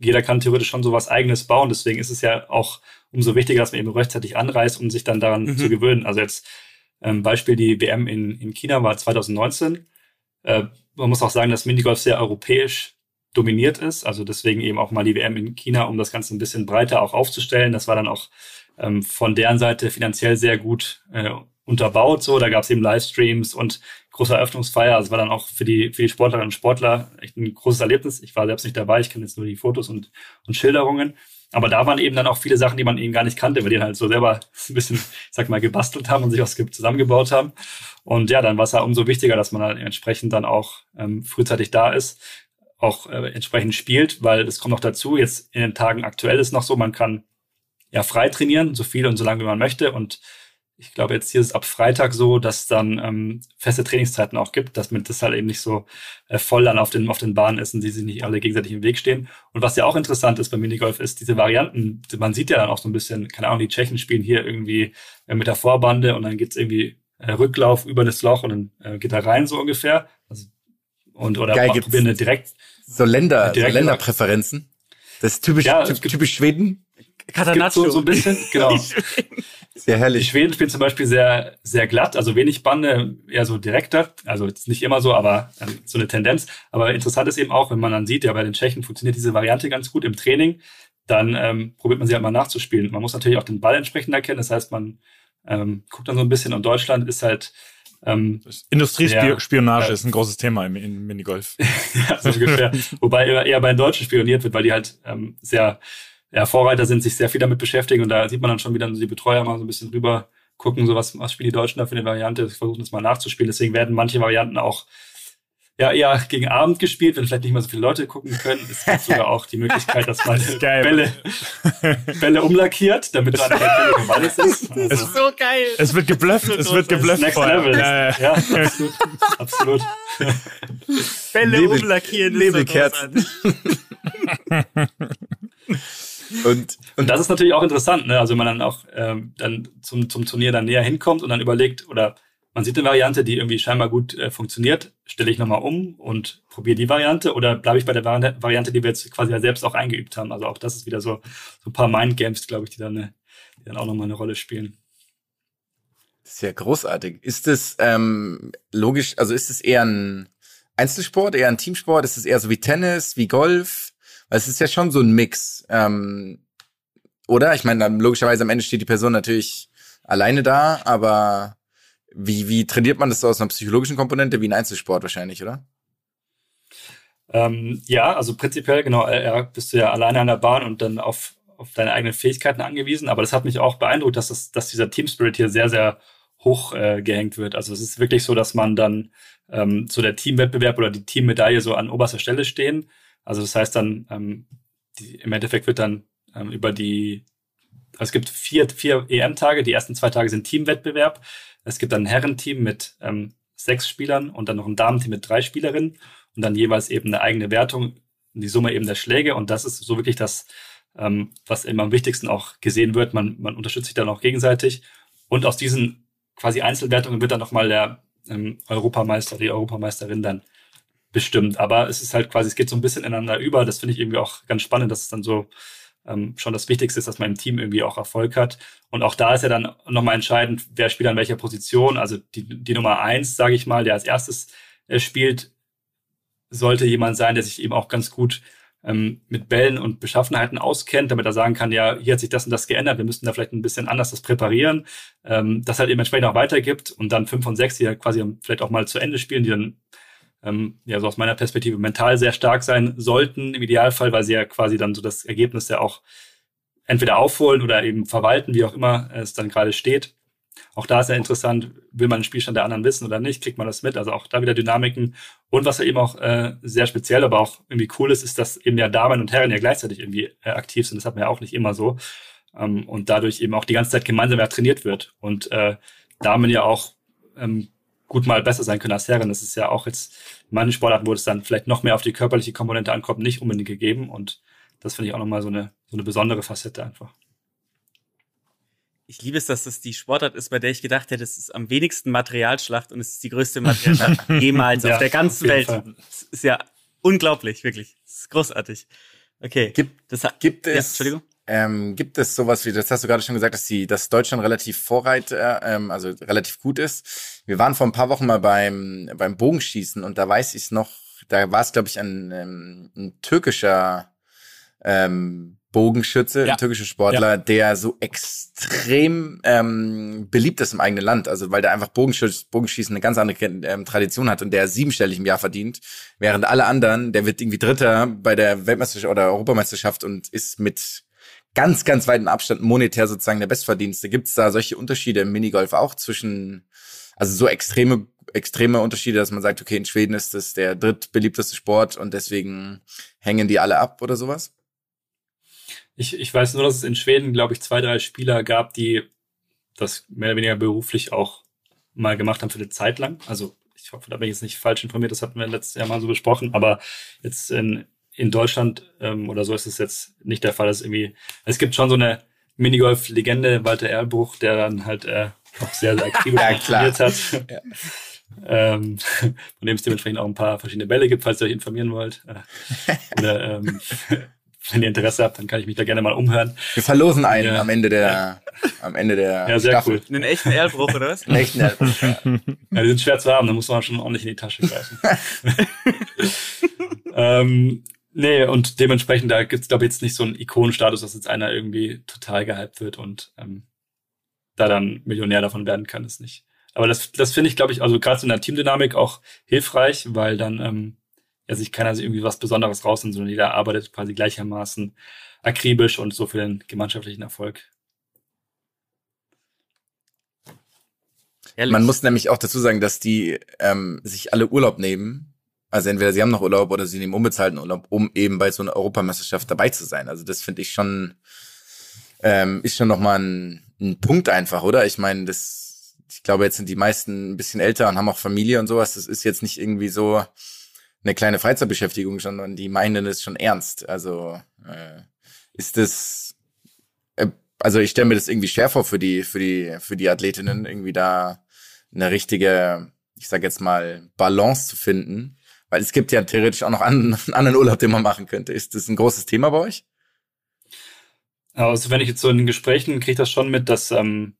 jeder kann theoretisch schon so was eigenes bauen. Deswegen ist es ja auch umso wichtiger, dass man eben rechtzeitig anreist, um sich dann daran Mhm. zu gewöhnen. Also jetzt ähm, Beispiel die WM in, in China war 2019. Äh, man muss auch sagen, dass Minigolf sehr europäisch dominiert ist. Also deswegen eben auch mal die WM in China, um das Ganze ein bisschen breiter auch aufzustellen. Das war dann auch ähm, von deren Seite finanziell sehr gut äh, unterbaut. So, da gab es eben Livestreams und große Eröffnungsfeier. Also war dann auch für die für die Sportlerinnen und Sportler echt ein großes Erlebnis. Ich war selbst nicht dabei. Ich kenne jetzt nur die Fotos und und Schilderungen. Aber da waren eben dann auch viele Sachen, die man eben gar nicht kannte, weil die halt so selber (laughs) ein bisschen, ich sag mal, gebastelt haben und sich was zusammengebaut haben. Und ja, dann war es ja umso wichtiger, dass man dann entsprechend dann auch ähm, frühzeitig da ist, auch äh, entsprechend spielt, weil es kommt noch dazu, jetzt in den Tagen aktuell ist noch so, man kann ja frei trainieren, so viel und so lange wie man möchte. Und ich glaube, jetzt hier ist es ab Freitag so, dass dann ähm, feste Trainingszeiten auch gibt, dass man das halt eben nicht so äh, voll dann auf den, auf den Bahnen ist und die sich nicht alle gegenseitig im Weg stehen. Und was ja auch interessant ist beim Minigolf, ist diese Varianten, man sieht ja dann auch so ein bisschen, keine Ahnung, die Tschechen spielen hier irgendwie äh, mit der Vorbande und dann geht's irgendwie äh, Rücklauf über das Loch und dann äh, geht er rein so ungefähr. Also, und oder Geil, probieren eine direkt So Länder, so Länderpräferenzen. Das ist typisch, Ja, typ- gibt- typisch Schweden. gibt Catanaccio. so, so ein bisschen, genau. (laughs) Sehr Die herrlich. Schweden spielen zum Beispiel sehr, sehr glatt, also wenig Bande, eher so direkter. Also jetzt nicht immer so, aber ähm, so eine Tendenz. Aber interessant ist eben auch, wenn man dann sieht, ja, bei den Tschechen funktioniert diese Variante ganz gut im Training, dann ähm, probiert man sie halt mal nachzuspielen. Man muss natürlich auch den Ball entsprechend erkennen. Das heißt, man ähm, guckt dann so ein bisschen und Deutschland ist halt ähm, Industriespionage Ja. ist ein großes Thema im, im Minigolf. (laughs) ja, so ungefähr. (laughs) Wobei eher, bei den Deutschen spioniert wird, weil die halt ähm, sehr ja, Vorreiter sind, sich sehr viel damit beschäftigen und da sieht man dann schon wieder die Betreuer mal so ein bisschen rüber gucken, so was, was spielen die Deutschen da für eine Variante, versuchen das mal nachzuspielen. Deswegen werden manche Varianten auch ja eher gegen Abend gespielt, wenn vielleicht nicht mehr so viele Leute gucken können. Es gibt (laughs) sogar auch die Möglichkeit, dass man ist. Bälle, Bälle umlackiert, damit dann der Bälle Balles ist. (laughs) Also, so geil. Es wird geblufft, es wird geblufft. Next vorher. Level. Ja, ja. Ja, absolut. absolut. Bälle Nebel- umlackieren. ist Nebelkerzen. (laughs) Und, Und das ist natürlich auch interessant, ne? Also wenn man dann auch ähm, dann zum, zum Turnier dann näher hinkommt und dann überlegt, oder man sieht eine Variante, die irgendwie scheinbar gut äh, funktioniert, stelle ich nochmal um und probiere die Variante oder bleibe ich bei der Vari Variante, die wir jetzt quasi ja selbst auch eingeübt haben. Also auch das ist wieder so, so ein paar Mindgames, glaube ich, die dann, die dann auch nochmal eine Rolle spielen. Sehr großartig. Ist es ähm, logisch, also ist es eher ein Einzelsport, eher ein Teamsport? Ist es eher so wie Tennis, wie Golf? Weil es ist ja schon so ein Mix. Ähm, oder? Ich meine, logischerweise am Ende steht die Person natürlich alleine da, aber wie, wie trainiert man das so aus einer psychologischen Komponente wie ein Einzelsport wahrscheinlich, oder? Ähm, ja, also prinzipiell, genau, äh, bist du ja alleine an der Bahn und dann auf, auf deine eigenen Fähigkeiten angewiesen. Aber das hat mich auch beeindruckt, dass, das, dass dieser Team Spirit hier sehr, sehr hoch äh, gehängt wird. Also es ist wirklich so, dass man dann ähm, so der Teamwettbewerb oder die Teammedaille so an oberster Stelle stehen. Also das heißt dann, ähm, die, im Endeffekt wird dann ähm, über die, also es gibt vier, vier EM-Tage, die ersten zwei Tage sind Teamwettbewerb. Es gibt dann ein Herrenteam mit ähm, sechs Spielern und dann noch ein Damenteam mit drei Spielerinnen und dann jeweils eben eine eigene Wertung, die Summe eben der Schläge und das ist so wirklich das, ähm, was eben am wichtigsten auch gesehen wird. Man, man unterstützt sich dann auch gegenseitig und aus diesen quasi Einzelwertungen wird dann nochmal der ähm, Europameister, die Europameisterin dann bestimmt. Aber es ist halt quasi, es geht so ein bisschen ineinander über. Das finde ich irgendwie auch ganz spannend, dass es dann so ähm, schon das Wichtigste ist, dass man im Team irgendwie auch Erfolg hat. Und auch da ist ja dann nochmal entscheidend, wer spielt an welcher Position. Also die, die Nummer eins, sage ich mal, der als erstes äh, spielt, sollte jemand sein, der sich eben auch ganz gut ähm, mit Bällen und Beschaffenheiten auskennt, damit er sagen kann, ja, hier hat sich das und das geändert, wir müssten da vielleicht ein bisschen anders das präparieren, ähm, das halt eben entsprechend auch weitergibt und dann fünf und sechs, die ja quasi vielleicht auch mal zu Ende spielen, die dann ähm, ja so aus meiner Perspektive mental sehr stark sein sollten, im Idealfall, weil sie ja quasi dann so das Ergebnis ja auch entweder aufholen oder eben verwalten, wie auch immer es dann gerade steht. Auch da ist ja interessant, will man den Spielstand der anderen wissen oder nicht, kriegt man das mit. Also auch da wieder Dynamiken. Und was ja eben auch äh, sehr speziell, aber auch irgendwie cool ist, ist, dass eben ja Damen und Herren ja gleichzeitig irgendwie äh, aktiv sind. Das hat man ja auch nicht immer so. Ähm, und dadurch eben auch die ganze Zeit gemeinsam ja trainiert wird. Und äh, Damen ja auch ähm, gut mal besser sein können als Herren. Das ist ja auch jetzt in manchen Sportarten, wo es dann vielleicht noch mehr auf die körperliche Komponente ankommt, nicht unbedingt gegeben. Und das finde ich auch nochmal so eine, so eine besondere Facette einfach. Ich liebe es, dass das die Sportart ist, bei der ich gedacht hätte, es ist am wenigsten Materialschlacht und es ist die größte Materialschlacht (laughs) jemals ja, auf der ganzen auf Welt. Es ist ja unglaublich, wirklich. Es ist großartig. Okay. Gibt, das, gibt es, ja, Entschuldigung? Ähm, gibt es sowas wie, das hast du gerade schon gesagt, dass die, dass Deutschland relativ Vorreiter, ähm, also relativ gut ist. Wir waren vor ein paar Wochen mal beim, beim Bogenschießen und da weiß ich es noch, da war es, glaube ich, ein, ähm, ein türkischer ähm, Bogenschütze, ja. ein türkischer Sportler, ja. der so extrem ähm, beliebt ist im eigenen Land. Also weil der einfach Bogenschießen, Bogenschießen eine ganz andere ähm, Tradition hat und der siebenstellig im Jahr verdient, während alle anderen, der wird irgendwie Dritter bei der Weltmeisterschaft oder Europameisterschaft und ist mit ganz, ganz weiten Abstand monetär sozusagen der Bestverdienste. Gibt es da solche Unterschiede im Minigolf auch zwischen, also so extreme extreme Unterschiede, dass man sagt, okay, in Schweden ist das der drittbeliebteste Sport und deswegen hängen die alle ab oder sowas? Ich, ich weiß nur, dass es in Schweden, glaube ich, zwei, drei Spieler gab, die das mehr oder weniger beruflich auch mal gemacht haben für eine Zeit lang. Also ich hoffe, da bin ich jetzt nicht falsch informiert, das hatten wir letztes Jahr mal so besprochen, aber jetzt in, in Deutschland ähm, oder so ist es jetzt nicht der Fall. Dass irgendwie, es gibt schon so eine Minigolf-Legende, Walter Erlbruch, der dann halt äh, auch sehr, sehr aktiv (laughs) ja, trainiert hat. Ja. ähm, (laughs) von dem es dementsprechend auch ein paar verschiedene Bälle gibt, falls ihr euch informieren wollt. Äh, (laughs) oder ähm, wenn ihr Interesse habt, dann kann ich mich da gerne mal umhören. Wir verlosen einen ja. am Ende der, am Ende der ja, sehr Staffel. Cool. Einen echten Erlbruch, oder was? Einen echten Erlbruch, ja. ja. Die sind schwer zu haben, da muss man schon ordentlich in die Tasche greifen. ähm, nee, und dementsprechend, da gibt's glaube ich, jetzt nicht so einen Ikonenstatus, dass jetzt einer irgendwie total gehypt wird und ähm, da dann Millionär davon werden kann, ist nicht. Aber das, das finde ich, glaube ich, also gerade so in der Teamdynamik auch hilfreich, weil dann ähm, ja sich keiner irgendwie was Besonderes rausnimmt, sondern jeder arbeitet quasi gleichermaßen akribisch und so für den gemeinschaftlichen Erfolg. Ehrlich? Man muss nämlich auch dazu sagen, dass die ähm, sich alle Urlaub nehmen. Also entweder sie haben noch Urlaub oder sie nehmen unbezahlten Urlaub, um eben bei so einer Europameisterschaft dabei zu sein. Also das finde ich schon, ähm, ist schon nochmal ein, ein Punkt einfach, oder? Ich meine, das, ich glaube, jetzt sind die meisten ein bisschen älter und haben auch Familie und sowas. Das ist jetzt nicht irgendwie so, eine kleine Freizeitbeschäftigung, sondern die meinen es schon ernst. Also äh, ist das, äh, also ich stelle mir das irgendwie schwer vor für die, für die, für die Athletinnen, irgendwie da eine richtige, ich sag jetzt mal, Balance zu finden. Weil es gibt ja theoretisch auch noch einen, einen (laughs) anderen Urlaub, den man machen könnte. Ist das ein großes Thema bei euch? Also wenn ich jetzt so in den Gesprächen kriege das schon mit, dass ähm,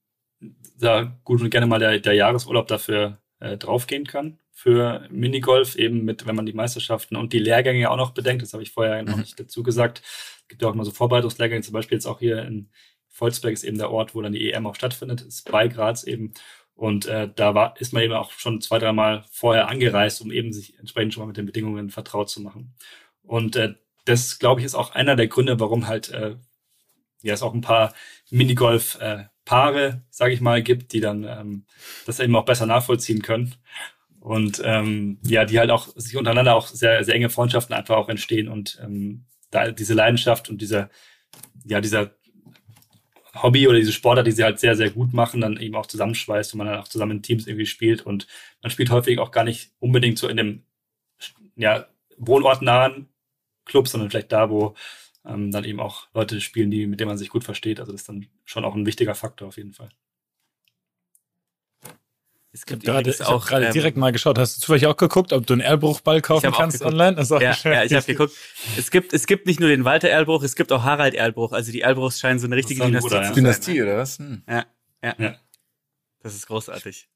da gut und gerne mal der, der Jahresurlaub dafür äh, draufgehen kann für Minigolf, eben mit, wenn man die Meisterschaften und die Lehrgänge auch noch bedenkt, das habe ich vorher mhm. noch nicht dazu gesagt. Es gibt ja auch immer so Vorbereitungslehrgänge, zum Beispiel jetzt auch hier in Volzberg ist eben der Ort, wo dann die EM auch stattfindet, ist bei Graz eben. Und äh, da war, ist man eben auch schon zwei, dreimal vorher angereist, um eben sich entsprechend schon mal mit den Bedingungen vertraut zu machen. Und äh, das, glaube ich, ist auch einer der Gründe, warum halt äh, ja, es auch ein paar Minigolf-Paare, äh, sage ich mal, gibt, die dann ähm, das eben auch besser nachvollziehen können. Und ähm, ja, die halt auch sich untereinander auch sehr, sehr enge Freundschaften einfach auch entstehen und ähm, da diese Leidenschaft und dieser, ja, dieser Hobby oder diese Sportart, die sie halt sehr, sehr gut machen, dann eben auch zusammenschweißt und man dann auch zusammen in Teams irgendwie spielt. Und man spielt häufig auch gar nicht unbedingt so in dem ja, wohnortnahen Club, sondern vielleicht da, wo ähm, dann eben auch Leute spielen, die, mit denen man sich gut versteht. Also das ist dann schon auch ein wichtiger Faktor auf jeden Fall. Es gibt gerade, ich habe gerade ähm, direkt mal geschaut. Hast du zufällig auch geguckt, ob du einen Erlbruchball kaufen kannst online? Das ist auch ja, ja, ich habe geguckt. Es gibt, es gibt nicht nur den Walter Erlbruch, es gibt auch Harald Erlbruch. Also die Erlbruchs scheinen so eine richtige Dynastie Bruder, zu sein. Dynastie, oder was? Hm. Ja, ja, ja. Das ist großartig.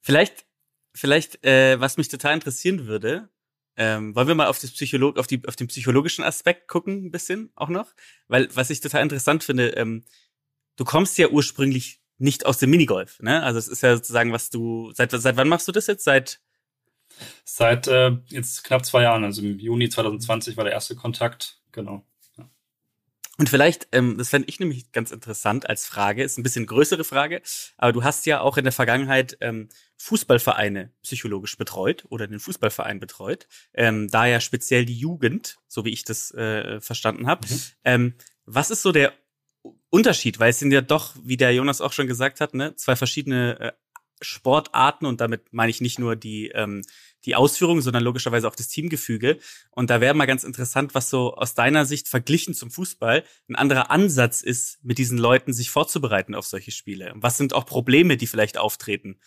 Vielleicht, vielleicht, äh, was mich total interessieren würde, ähm, wollen wir mal auf, das Psycholog auf, die, auf den psychologischen Aspekt gucken, ein bisschen auch noch? Weil, was ich total interessant finde, ähm, du kommst ja ursprünglich nicht aus dem Minigolf. Ne? Also es ist ja sozusagen, was du seit seit wann machst du das jetzt? Seit seit äh, jetzt knapp zwei Jahren. Also im Juni 2020 war der erste Kontakt. Genau. Ja. Und vielleicht, ähm, das fände ich nämlich ganz interessant als Frage, ist ein bisschen größere Frage, aber du hast ja auch in der Vergangenheit ähm, Fußballvereine psychologisch betreut oder den Fußballverein betreut, ähm, da ja speziell die Jugend, so wie ich das äh, verstanden habe. Mhm. Ähm, was ist so der Unterschied, weil es sind ja doch, wie der Jonas auch schon gesagt hat, ne, zwei verschiedene äh, Sportarten und damit meine ich nicht nur die ähm, die Ausführung, sondern logischerweise auch das Teamgefüge. Und da wäre mal ganz interessant, was so aus deiner Sicht verglichen zum Fußball ein anderer Ansatz ist, mit diesen Leuten sich vorzubereiten auf solche Spiele. Was sind auch Probleme, die vielleicht auftreten?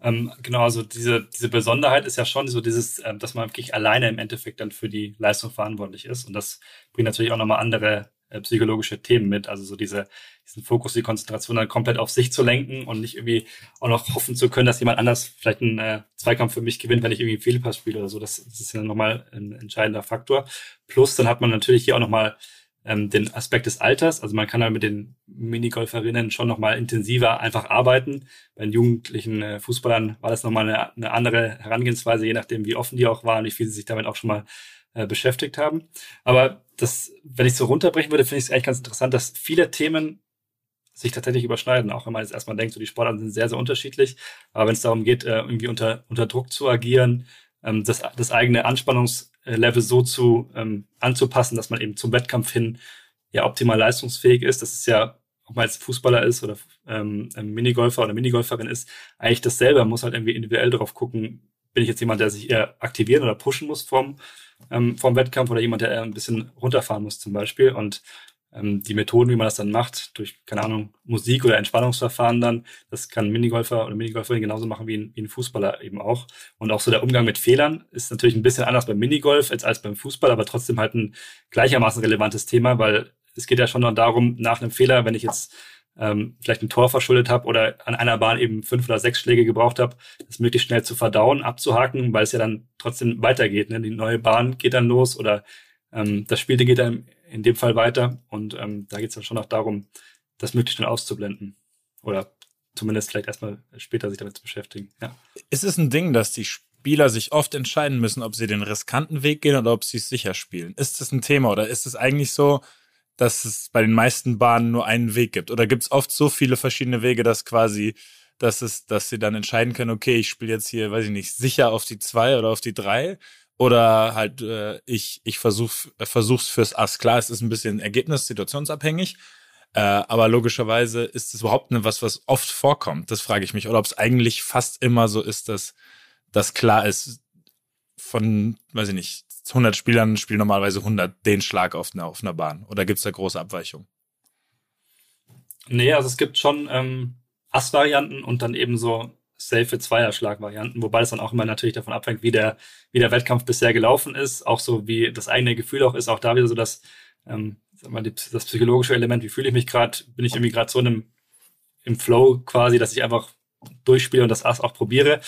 Ähm, genau, also diese, diese Besonderheit ist ja schon so dieses, ähm, dass man wirklich alleine im Endeffekt dann für die Leistung verantwortlich ist. Und das bringt natürlich auch nochmal andere äh, psychologische Themen mit. Also so diese, diesen Fokus, die Konzentration dann komplett auf sich zu lenken und nicht irgendwie auch noch hoffen zu können, dass jemand anders vielleicht einen äh, Zweikampf für mich gewinnt, wenn ich irgendwie einen Fehlpass spiele oder so. Das, das ist ja nochmal ein entscheidender Faktor. Plus, dann hat man natürlich hier auch nochmal ähm, den Aspekt des Alters. Also man kann halt mit den Minigolferinnen schon nochmal intensiver einfach arbeiten. Bei den jugendlichen äh, Fußballern war das nochmal eine, eine andere Herangehensweise, je nachdem, wie offen die auch waren, wie viel sie sich damit auch schon mal äh, beschäftigt haben. Aber das, wenn ich so runterbrechen würde, finde ich es eigentlich ganz interessant, dass viele Themen sich tatsächlich überschneiden, auch wenn man jetzt erstmal denkt, so die Sportarten sind sehr, sehr unterschiedlich. Aber wenn es darum geht, äh, irgendwie unter, unter Druck zu agieren, ähm, das, das eigene Anspannungslevel so zu ähm, anzupassen, dass man eben zum Wettkampf hin ja optimal leistungsfähig ist, das ist ja, ob man jetzt Fußballer ist oder ähm, Minigolfer oder Minigolferin ist, eigentlich dasselbe. Man muss halt irgendwie individuell darauf gucken, bin ich jetzt jemand, der sich eher aktivieren oder pushen muss vom, ähm, vom Wettkampf oder jemand, der eher ein bisschen runterfahren muss zum Beispiel. Und ähm, die Methoden, wie man das dann macht, durch, keine Ahnung, Musik oder Entspannungsverfahren dann, das kann ein Minigolfer oder Minigolferin genauso machen wie ein, wie ein Fußballer eben auch. Und auch so der Umgang mit Fehlern ist natürlich ein bisschen anders beim Minigolf als, als beim Fußball, aber trotzdem halt ein gleichermaßen relevantes Thema, weil es geht ja schon darum, nach einem Fehler, wenn ich jetzt ähm, vielleicht ein Tor verschuldet habe oder an einer Bahn eben fünf oder sechs Schläge gebraucht habe, das möglichst schnell zu verdauen, abzuhaken, weil es ja dann trotzdem weitergeht. Ne? Die neue Bahn geht dann los oder ähm, das Spiel geht dann in dem Fall weiter. Und ähm, da geht es dann schon auch darum, das möglichst schnell auszublenden. Oder zumindest vielleicht erstmal später sich damit zu beschäftigen. Ja. Ist es ein Ding, dass die Spieler sich oft entscheiden müssen, ob sie den riskanten Weg gehen oder ob sie es sicher spielen? Ist das ein Thema oder ist es eigentlich so, dass es bei den meisten Bahnen nur einen Weg gibt? Oder gibt es oft so viele verschiedene Wege, dass quasi, dass es, dass sie dann entscheiden können, okay, ich spiele jetzt hier, weiß ich nicht, sicher auf die zwei oder auf die drei? Oder halt, äh, ich, ich versuch, äh, versuch's fürs Ass. Klar, es ist ein bisschen Ergebnis situationsabhängig, äh, aber logischerweise ist es überhaupt nicht was, was oft vorkommt. Das frage ich mich. Oder ob es eigentlich fast immer so ist, dass das klar ist, von, weiß ich nicht, 100 Spielern spielen normalerweise 100 den Schlag auf einer, auf einer Bahn. Oder gibt es da große Abweichungen? Nee, also es gibt schon ähm, Ass-Varianten und dann eben so safe Zweierschlag-Varianten, wobei es dann auch immer natürlich davon abhängt, wie der, wie der Wettkampf bisher gelaufen ist, auch so wie das eigene Gefühl auch ist, auch da wieder so das, ähm, sag mal, das psychologische Element, wie fühle ich mich gerade, bin ich irgendwie gerade so in einem, im Flow quasi, dass ich einfach durchspiele und das Ass auch probiere.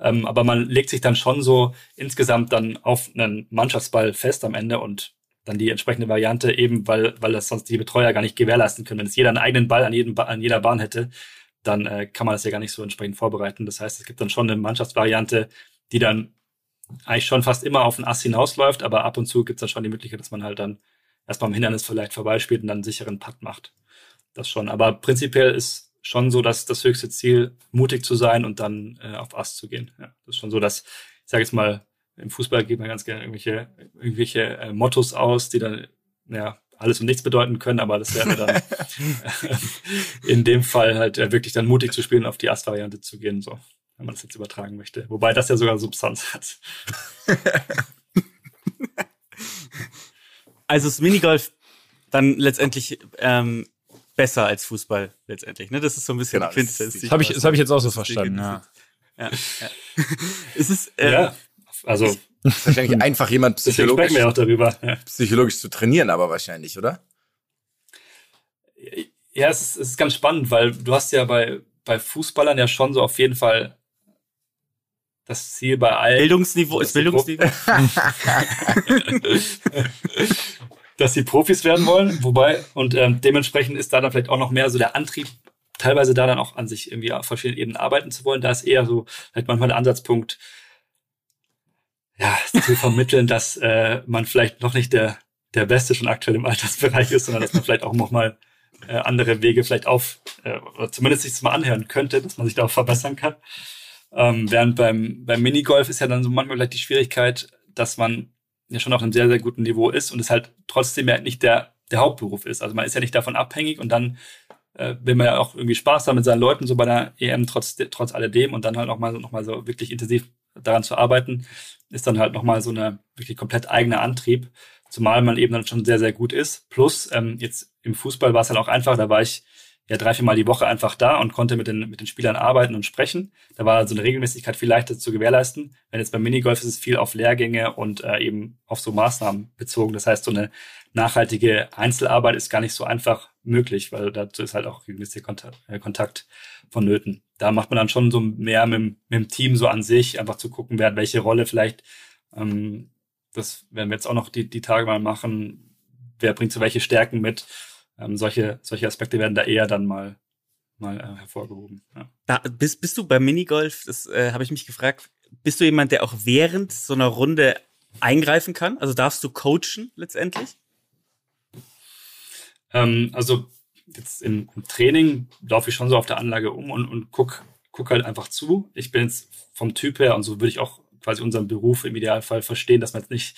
Ähm, aber man legt sich dann schon so insgesamt dann auf einen Mannschaftsball fest am Ende und dann die entsprechende Variante eben, weil, weil das sonst die Betreuer gar nicht gewährleisten können. Wenn es jeder einen eigenen Ball an, jedem, an jeder Bahn hätte, dann äh, kann man das ja gar nicht so entsprechend vorbereiten. Das heißt, es gibt dann schon eine Mannschaftsvariante, die dann eigentlich schon fast immer auf ein Ass hinausläuft, aber ab und zu gibt es dann schon die Möglichkeit, dass man halt dann erst beim Hindernis vielleicht vorbeispielt und dann einen sicheren Putt macht. Das schon. Aber prinzipiell ist schon so, dass das höchste Ziel, mutig zu sein und dann äh, auf Ast zu gehen. Ja, das ist schon so, dass, ich sage jetzt mal, im Fußball geht man ganz gerne irgendwelche, irgendwelche äh, Mottos aus, die dann ja alles und nichts bedeuten können, aber das wäre dann (laughs) in dem Fall halt äh, wirklich dann mutig zu spielen, auf die Ast-Variante zu gehen, so, wenn man das jetzt übertragen möchte. Wobei das ja sogar Substanz hat. (laughs) Also ist Minigolf dann letztendlich ähm, besser als Fußball letztendlich. Ne? Das ist so ein bisschen Genau, die Quintessenz. Das habe ich, das hab ich jetzt auch so verstanden, ja. Ja, ja. (laughs) es ist, äh, ja, also ist (laughs) wahrscheinlich einfach jemand psychologisch, wir auch darüber. Psychologisch zu trainieren, aber wahrscheinlich, oder? Ja, es ist, es ist ganz spannend, weil du hast ja bei, bei Fußballern ja schon so auf jeden Fall das Ziel bei allen. Bildungsniveau ist Bildungsniveau. (laughs) dass sie Profis werden wollen, wobei, und ähm, dementsprechend ist da dann vielleicht auch noch mehr so der Antrieb, teilweise da dann auch an sich irgendwie auf verschiedenen Ebenen arbeiten zu wollen. Da ist eher so vielleicht manchmal der Ansatzpunkt, ja, zu vermitteln, dass äh, man vielleicht noch nicht der, der Beste schon aktuell im Altersbereich ist, sondern dass man vielleicht auch noch mal äh, andere Wege vielleicht auf, äh, oder zumindest sich das mal anhören könnte, dass man sich da auch verbessern kann. Ähm, während beim, beim Minigolf ist ja dann so manchmal vielleicht die Schwierigkeit, dass man ja schon auf einem sehr, sehr guten Niveau ist und es halt trotzdem ja nicht der, der Hauptberuf ist. Also man ist ja nicht davon abhängig und dann äh, will man ja auch irgendwie Spaß haben mit seinen Leuten, so bei der EM trotz, trotz alledem und dann halt noch mal, noch mal so wirklich intensiv daran zu arbeiten, ist dann halt noch mal so eine wirklich komplett eigene Antrieb, zumal man eben dann schon sehr, sehr gut ist. Plus, ähm, jetzt im Fußball war es halt auch einfach, da war ich ja drei, vier Mal die Woche einfach da und konnte mit den, mit den Spielern arbeiten und sprechen. Da war so eine Regelmäßigkeit viel leichter zu gewährleisten. Wenn jetzt beim Minigolf ist es viel auf Lehrgänge und äh, eben auf so Maßnahmen bezogen. Das heißt, so eine nachhaltige Einzelarbeit ist gar nicht so einfach möglich, weil dazu ist halt auch regelmäßiger Kontakt, äh, Kontakt vonnöten. Da macht man dann schon so mehr mit, dem- mit dem Team so an sich, einfach zu gucken, wer hat welche Rolle vielleicht. Ähm, das werden wir jetzt auch noch die, die Tage mal machen. Wer bringt so welche Stärken mit? Ähm, solche, solche Aspekte werden da eher dann mal, mal äh, hervorgehoben. Ja. Da, bist, bist du beim Minigolf, das äh, habe ich mich gefragt, bist du jemand, der auch während so einer Runde eingreifen kann? Also darfst du coachen letztendlich? Ähm, also jetzt im, im Training laufe ich schon so auf der Anlage um und, und guck, guck halt einfach zu. Ich bin jetzt vom Typ her, und so würde ich auch quasi unseren Beruf im Idealfall verstehen, dass man jetzt nicht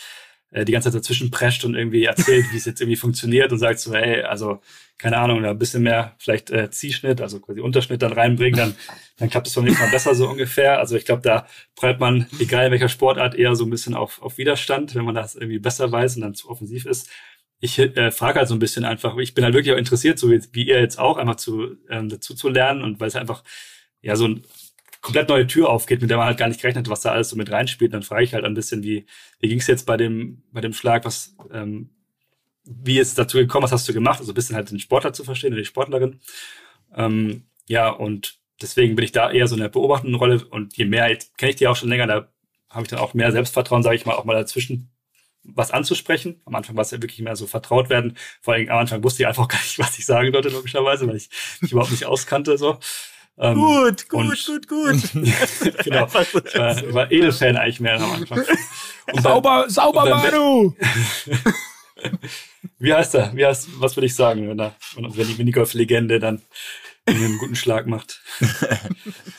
die ganze Zeit dazwischen prescht und irgendwie erzählt, wie es jetzt irgendwie funktioniert und sagt so, hey, also keine Ahnung, da ein bisschen mehr vielleicht äh, Ziehschnitt, also quasi Unterschnitt dann reinbringen, dann, dann klappt es beim nächsten Mal besser so ungefähr. Also ich glaube, da prallt man, egal in welcher Sportart, eher so ein bisschen auf, auf Widerstand, wenn man das irgendwie besser weiß und dann zu offensiv ist ich äh, frage halt so ein bisschen einfach, ich bin halt wirklich auch interessiert, so wie, wie ihr jetzt auch, einfach zu, ähm, dazu zu lernen und weil es einfach ja so ein komplett neue Tür aufgeht, mit der man halt gar nicht gerechnet was da alles so mit reinspielt. Dann frage ich halt ein bisschen, wie, wie ging es jetzt bei dem, bei dem Schlag, was, ähm, wie ist es dazu gekommen, was hast du gemacht? Also ein bisschen halt den Sportler zu verstehen oder die Sportlerin. Ähm, ja, und deswegen bin ich da eher so in der beobachtenden Rolle und je mehr, jetzt kenne ich die auch schon länger, da habe ich dann auch mehr Selbstvertrauen, sage ich mal, auch mal dazwischen was anzusprechen. Am Anfang war es ja wirklich mehr so vertraut werden. Vor allem am Anfang wusste ich einfach (laughs) gar nicht, was ich sagen sollte, logischerweise, weil ich mich überhaupt nicht auskannte. So. Ähm, Gut, gut, und- gut, gut. (laughs) genau. Ich war, ich war Edelfan eigentlich mehr am Anfang. Und dann, Sauber, sauber, und dann- Manu! (laughs) wie heißt er? Wie heißt, was würde ich sagen, wenn, er, wenn die Minigolf-Legende dann einen guten Schlag macht? (laughs)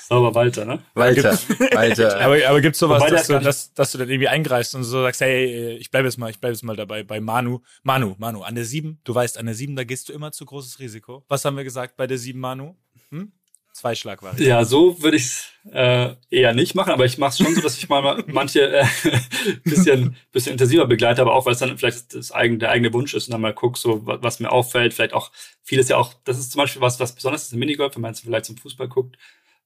Sauber Walter, ne? Walter, Walter. Aber, aber gibt's sowas, dass du, dass, dass du dann irgendwie eingreifst und so sagst, hey, ich bleib jetzt mal, ich bleib jetzt mal dabei bei Manu. Manu, Manu, an der 7, du weißt, an der 7, da gehst du immer zu großes Risiko. Was haben wir gesagt bei der 7, Manu? Hm? Zwei Schlagvarianten. Ja, so würde ich es äh, eher nicht machen, aber ich mache es schon so, dass ich mal (laughs) manche äh, bisschen, bisschen intensiver begleite, aber auch, weil es dann vielleicht das eigene, der eigene Wunsch ist und dann mal guck, so wa- was mir auffällt, vielleicht auch vieles ja auch, das ist zum Beispiel was, was besonders ist im Minigolf, wenn man jetzt vielleicht zum Fußball guckt,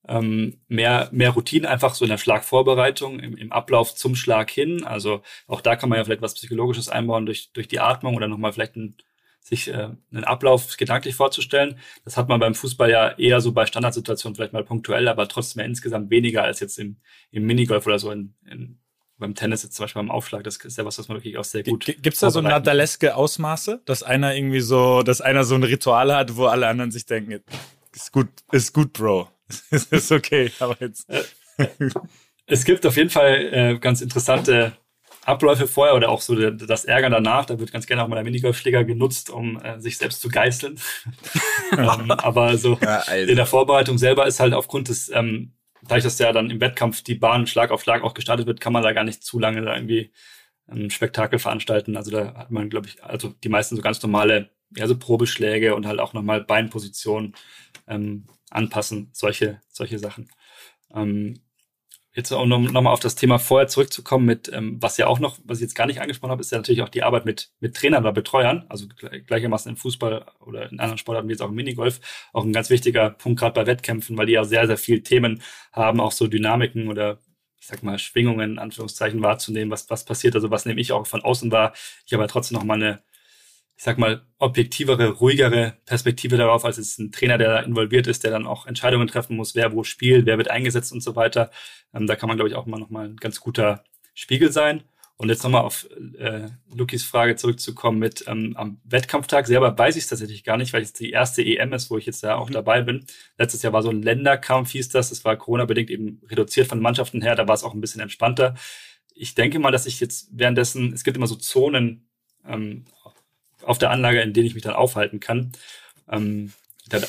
ähm, mehr, mehr Routine einfach so in der Schlagvorbereitung, im, im Ablauf zum Schlag hin. Also auch da kann man ja vielleicht was Psychologisches einbauen durch, durch die Atmung oder nochmal vielleicht ein, sich äh, einen Ablauf gedanklich vorzustellen. Das hat man beim Fußball ja eher so bei Standardsituationen vielleicht mal punktuell, aber trotzdem ja insgesamt weniger als jetzt im, im Minigolf oder so in, in, beim Tennis jetzt zum Beispiel beim Aufschlag. Das ist ja was, was man wirklich auch sehr gut. G- Gibt's da so nadaleske Ausmaße, dass einer irgendwie so, dass einer so ein Ritual hat, wo alle anderen sich denken, ist gut, ist gut, Bro. ist (laughs) ist okay, aber jetzt. Es gibt auf jeden Fall äh, ganz interessante Abläufe vorher oder auch so das Ärgern danach. Da wird ganz gerne auch mal der Minigolfschläger genutzt, um äh, sich selbst zu geißeln. (laughs) ähm, aber so ja, also. in der Vorbereitung selber ist halt aufgrund des, ähm, dadurch, dass ja dann im Wettkampf die Bahn Schlag auf Schlag auch gestartet wird, kann man da gar nicht zu lange da irgendwie ein Spektakel veranstalten. Also da hat man, glaube ich, also die meisten so ganz normale, ja, so Probeschläge und halt auch nochmal Beinpositionen ähm, anpassen, solche, solche Sachen. Ähm, jetzt auch noch, noch auf das Thema vorher zurückzukommen mit, ähm, was ja auch noch, was ich jetzt gar nicht angesprochen habe, ist ja natürlich auch die Arbeit mit, mit Trainern oder Betreuern, also gleichermaßen im Fußball oder in anderen Sportarten wie jetzt auch im Minigolf, auch ein ganz wichtiger Punkt gerade bei Wettkämpfen, weil die ja sehr, sehr viel Themen haben, auch so Dynamiken oder ich sag mal, Schwingungen in Anführungszeichen wahrzunehmen, was, was passiert, also was nehme ich auch von außen wahr. Ich habe trotzdem noch mal eine ich sag mal, objektivere, ruhigere Perspektive darauf, als es ein Trainer, der da involviert ist, der dann auch Entscheidungen treffen muss, wer wo spielt, wer wird eingesetzt und so weiter. Ähm, da kann man, glaube ich, auch mal nochmal ein ganz guter Spiegel sein. Und jetzt nochmal auf äh, Lukis Frage zurückzukommen mit ähm, am Wettkampftag selber weiß ich es tatsächlich gar nicht, weil es die erste EM ist, wo ich jetzt da auch mhm. dabei bin. Letztes Jahr war so ein Länderkampf, hieß das. Das war Corona-bedingt eben reduziert von Mannschaften her. Da war es auch ein bisschen entspannter. Ich denke mal, dass ich jetzt währenddessen, es gibt immer so Zonen ähm, auf der Anlage, in denen ich mich dann aufhalten kann. Ähm,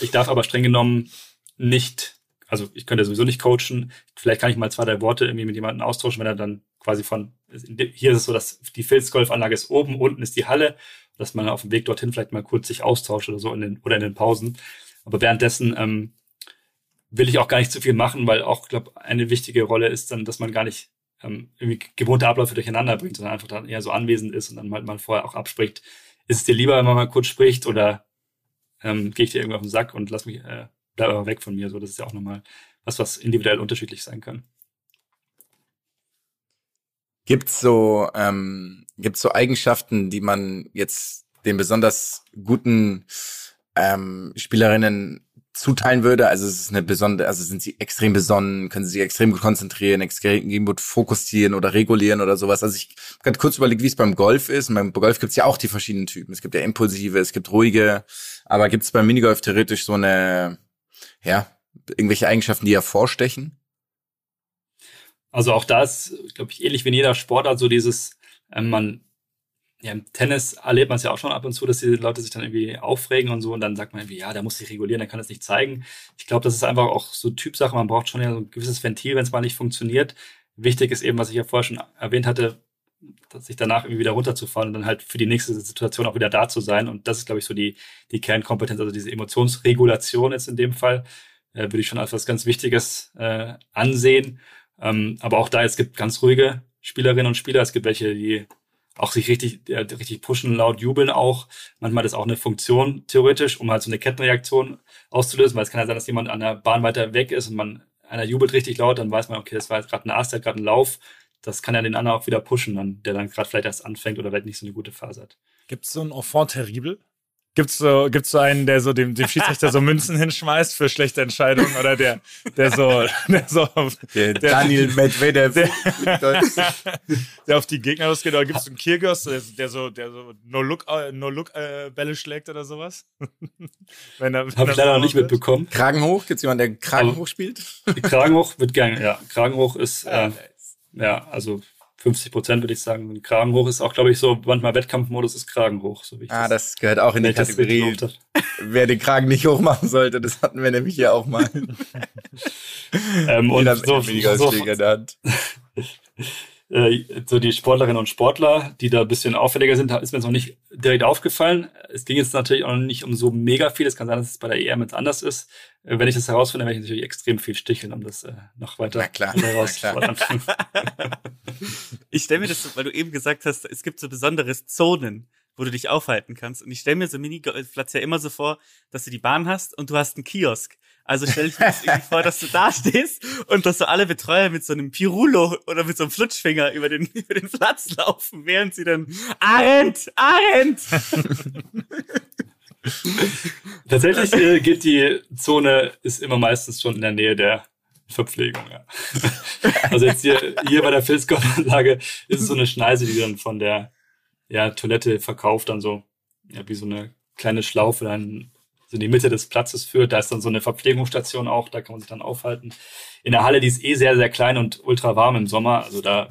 ich darf aber streng genommen nicht, also ich könnte sowieso nicht coachen. Vielleicht kann ich mal zwei, drei Worte irgendwie mit jemandem austauschen, wenn er dann quasi von, hier ist es so, dass die Filzgolfanlage ist oben, unten ist die Halle, dass man auf dem Weg dorthin vielleicht mal kurz sich austauscht oder so in den, oder in den Pausen. Aber währenddessen ähm, will ich auch gar nicht zu viel machen, weil auch, glaube eine wichtige Rolle ist dann, dass man gar nicht ähm, irgendwie gewohnte Abläufe durcheinander bringt, sondern einfach dann eher so anwesend ist und dann halt mal vorher auch abspricht, ist es dir lieber, wenn man mal kurz spricht oder ähm, gehe ich dir irgendwie auf den Sack und lass mich, äh, bleib aber weg von mir. So, das ist ja auch nochmal was, was individuell unterschiedlich sein kann. Gibt's so, ähm, gibt's so Eigenschaften, die man jetzt den besonders guten ähm, Spielerinnen zuteilen würde. Also es ist eine besondere, also sind sie extrem besonnen, können sie sich extrem gut konzentrieren, extrem gut fokussieren oder regulieren oder sowas. Also ich gerade kurz überlegt, wie es beim Golf ist. Und beim Golf gibt es ja auch die verschiedenen Typen. Es gibt ja impulsive, es gibt ruhige, aber gibt es beim Minigolf theoretisch so eine, ja, irgendwelche Eigenschaften, die hervorstechen? Also auch da ist, glaube ich, ähnlich wie in jeder Sportart so dieses, äh, man ja, im Tennis erlebt man es ja auch schon ab und zu, dass die Leute sich dann irgendwie aufregen und so und dann sagt man irgendwie, ja, der muss sich regulieren, der kann das nicht zeigen. Ich glaube, das ist einfach auch so Typsache, man braucht schon ja so ein gewisses Ventil, wenn es mal nicht funktioniert. Wichtig ist eben, was ich ja vorher schon erwähnt hatte, sich danach irgendwie wieder runterzufahren und dann halt für die nächste Situation auch wieder da zu sein. Und das ist, glaube ich, so die, die Kernkompetenz, also diese Emotionsregulation jetzt in dem Fall, äh, würde ich schon als was ganz Wichtiges äh, ansehen. Ähm, aber auch da, es gibt ganz ruhige Spielerinnen und Spieler, es gibt welche, die auch sich richtig, äh, richtig pushen, laut jubeln auch. Manchmal ist auch eine Funktion theoretisch, um halt so eine Kettenreaktion auszulösen, weil es kann ja sein, dass jemand an der Bahn weiter weg ist und man einer jubelt richtig laut, dann weiß man, okay, das war jetzt gerade ein Ast, der hat gerade einen Lauf. Das kann ja den anderen auch wieder pushen, dann, der dann gerade vielleicht erst anfängt oder vielleicht nicht so eine gute Phase hat. Gibt es so ein Enfant terrible? Gibt's so, gibt's so einen, der so dem, dem Schiedsrichter so Münzen hinschmeißt für schlechte Entscheidungen oder der, der so, (laughs) der so, der, der Daniel (laughs) Medvedev, der, der auf die Gegner losgeht oder gibt's einen Kyrgios, der, der so, der so No-Look, äh, No-Look-Bälle äh, schlägt oder sowas? (laughs) wenn er, wenn Hab ich leider noch nicht mitbekommen. Kragen hoch? Gibt's jemanden, der Kragen hoch spielt? Kragen hoch wird gerne, ja. Kragen hoch ist, äh, ja, also 50 Prozent würde ich sagen. Kragen hoch ist auch, glaube ich, so, manchmal Wettkampfmodus ist Kragen hoch. So wie ich ah, das, das gehört auch in die Kategorie. (laughs) Wer den Kragen nicht hoch machen sollte, das hatten wir nämlich hier auch mal. (laughs) ähm, und so, so, äh, (laughs) so die Sportlerinnen und Sportler, die da ein bisschen auffälliger sind, ist mir jetzt noch nicht direkt aufgefallen. Es ging jetzt natürlich auch nicht um so mega viel. Es kann sein, dass es bei der EM jetzt anders ist. Äh, wenn ich das herausfinde, werde ich natürlich extrem viel sticheln, um das äh, noch weiter na klar, herauszufordern. (laughs) ich stelle mir das, weil du eben gesagt hast, es gibt so besondere Zonen, wo du dich aufhalten kannst. Und ich stelle mir so Mini-Platz ja immer so vor, dass du die Bahn hast und du hast einen Kiosk. Also stell dich mir das irgendwie vor, dass du da stehst und dass so alle Betreuer mit so einem Pirulo oder mit so einem Flutschfinger über den, (laughs) über den Platz laufen, während sie dann Arendt, Arendt! (laughs) Tatsächlich äh, geht die Zone, ist immer meistens schon in der Nähe der Verpflegung, ja. (laughs) Also jetzt hier, hier bei der Filzkopfanlage ist es so eine Schneise, die dann von der ja, Toilette verkauft, dann so, ja, wie so eine kleine Schlaufe dann in die Mitte des Platzes führt. Da ist dann so eine Verpflegungsstation auch, da kann man sich dann aufhalten. In der Halle, die ist eh sehr, sehr klein und ultra warm im Sommer. Also da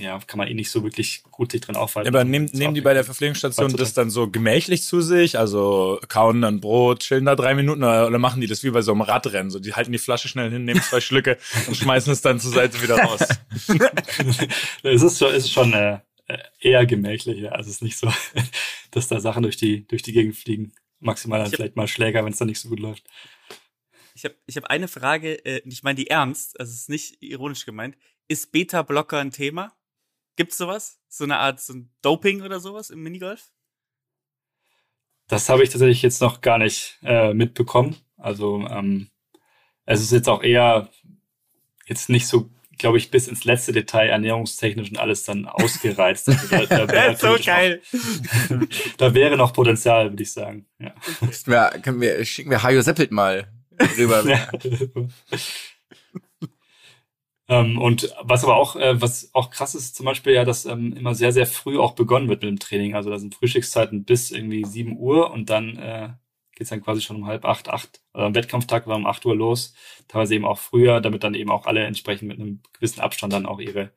ja, kann man eh nicht so wirklich gut sich drin aufhalten. Aber nehmen, nehmen die bei der Verpflegungsstation das dann so gemächlich zu sich? Also kauen dann Brot, chillen da drei Minuten oder, oder machen die das wie bei so einem Radrennen? So, die halten die Flasche schnell hin, nehmen zwei Schlücke (laughs) und schmeißen es dann zur Seite wieder raus. (laughs) es ist schon, ist schon äh, eher gemächlich, ja. Also es ist nicht so, (laughs) dass da Sachen durch die, durch die Gegend fliegen. Maximal dann vielleicht mal Schläger, wenn es dann nicht so gut läuft. Ich habe ich hab eine Frage, äh, ich meine die ernst, also es ist nicht ironisch gemeint. Ist Beta-Blocker ein Thema? Gibt's sowas? So eine Art so ein Doping oder sowas im Minigolf? Das habe ich tatsächlich jetzt noch gar nicht äh, mitbekommen. Also ähm, es ist jetzt auch eher jetzt nicht so, glaube ich, bis ins letzte Detail ernährungstechnisch und alles dann ausgereizt. Also da, da (laughs) wäre so geil. Noch, (laughs) da wäre noch Potenzial, würde ich sagen. Ja. Wir, können wir, schicken wir Hajo Seppelt mal rüber. (laughs) Ja. Ähm, und was aber auch, äh, was auch krass ist, zum Beispiel ja, dass ähm, immer sehr, sehr früh auch begonnen wird mit dem Training. Also da sind Frühstückszeiten bis irgendwie sieben Uhr und dann äh, geht dann quasi schon um halb acht, acht. Also am Wettkampftag war um acht Uhr los, teilweise eben auch früher, damit dann eben auch alle entsprechend mit einem gewissen Abstand dann auch ihre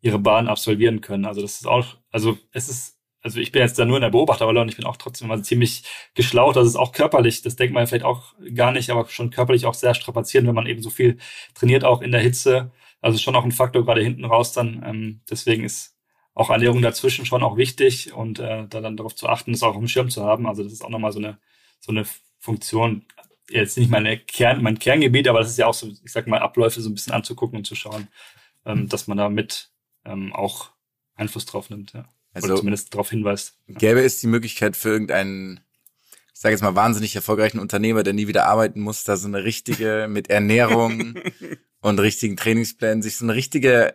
ihre Bahn absolvieren können. Also das ist auch, also es ist also ich bin jetzt da nur in der Beobachterrolle und ich bin auch trotzdem mal ziemlich geschlaucht. Das ist auch körperlich, das denkt man vielleicht auch gar nicht, aber schon körperlich auch sehr strapazierend, wenn man eben so viel trainiert, auch in der Hitze. Also schon auch ein Faktor gerade hinten raus dann. Ähm, deswegen ist auch Ernährung dazwischen schon auch wichtig und äh, da dann darauf zu achten, das auch dem Schirm zu haben. Also das ist auch nochmal so eine, so eine Funktion. Jetzt nicht meine Kern, mein Kerngebiet, aber das ist ja auch so, ich sag mal, Abläufe so ein bisschen anzugucken und zu schauen, ähm, dass man da mit ähm, auch Einfluss drauf nimmt, ja. Also Oder zumindest darauf hinweist. Gäbe es die Möglichkeit für irgendeinen, ich sage jetzt mal, wahnsinnig erfolgreichen Unternehmer, der nie wieder arbeiten muss, da so eine richtige (laughs) mit Ernährung und richtigen Trainingsplänen, sich so eine richtige,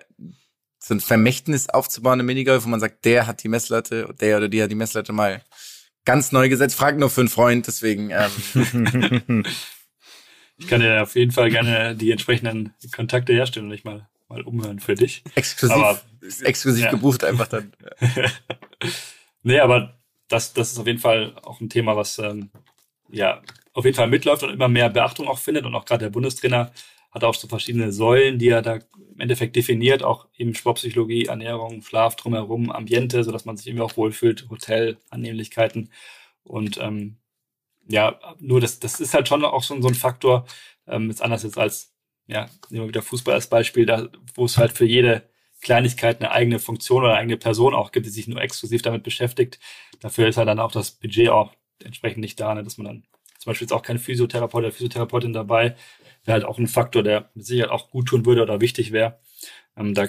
so ein Vermächtnis aufzubauen im Minigolf, wo man sagt, der hat die Messlatte, der oder die hat die Messlatte mal ganz neu gesetzt. Frag nur für einen Freund, deswegen. Ähm. (laughs) ich kann dir auf jeden Fall gerne die entsprechenden Kontakte herstellen und ich mal mal umhören für dich. Exklusiv, aber, exklusiv ja. gebucht einfach dann. (laughs) nee, aber das, das ist auf jeden Fall auch ein Thema, was ähm, ja auf jeden Fall mitläuft und immer mehr Beachtung auch findet. Und auch gerade der Bundestrainer hat auch so verschiedene Säulen, die er da im Endeffekt definiert, auch eben Sportpsychologie, Ernährung, Schlaf drumherum, Ambiente, sodass man sich irgendwie auch wohlfühlt, Hotel, Annehmlichkeiten. Und ähm, ja, nur das, das ist halt schon auch so, so ein Faktor, ähm, ist anders jetzt als ja, nehmen wir wieder Fußball als Beispiel, da, wo es halt für jede Kleinigkeit eine eigene Funktion oder eine eigene Person auch gibt, die sich nur exklusiv damit beschäftigt. Dafür ist halt dann auch das Budget auch entsprechend nicht da, ne, dass man dann zum Beispiel ist auch kein Physiotherapeut oder Physiotherapeutin dabei, wäre halt auch ein Faktor, der mit Sicherheit auch gut tun würde oder wichtig wäre. Ähm, da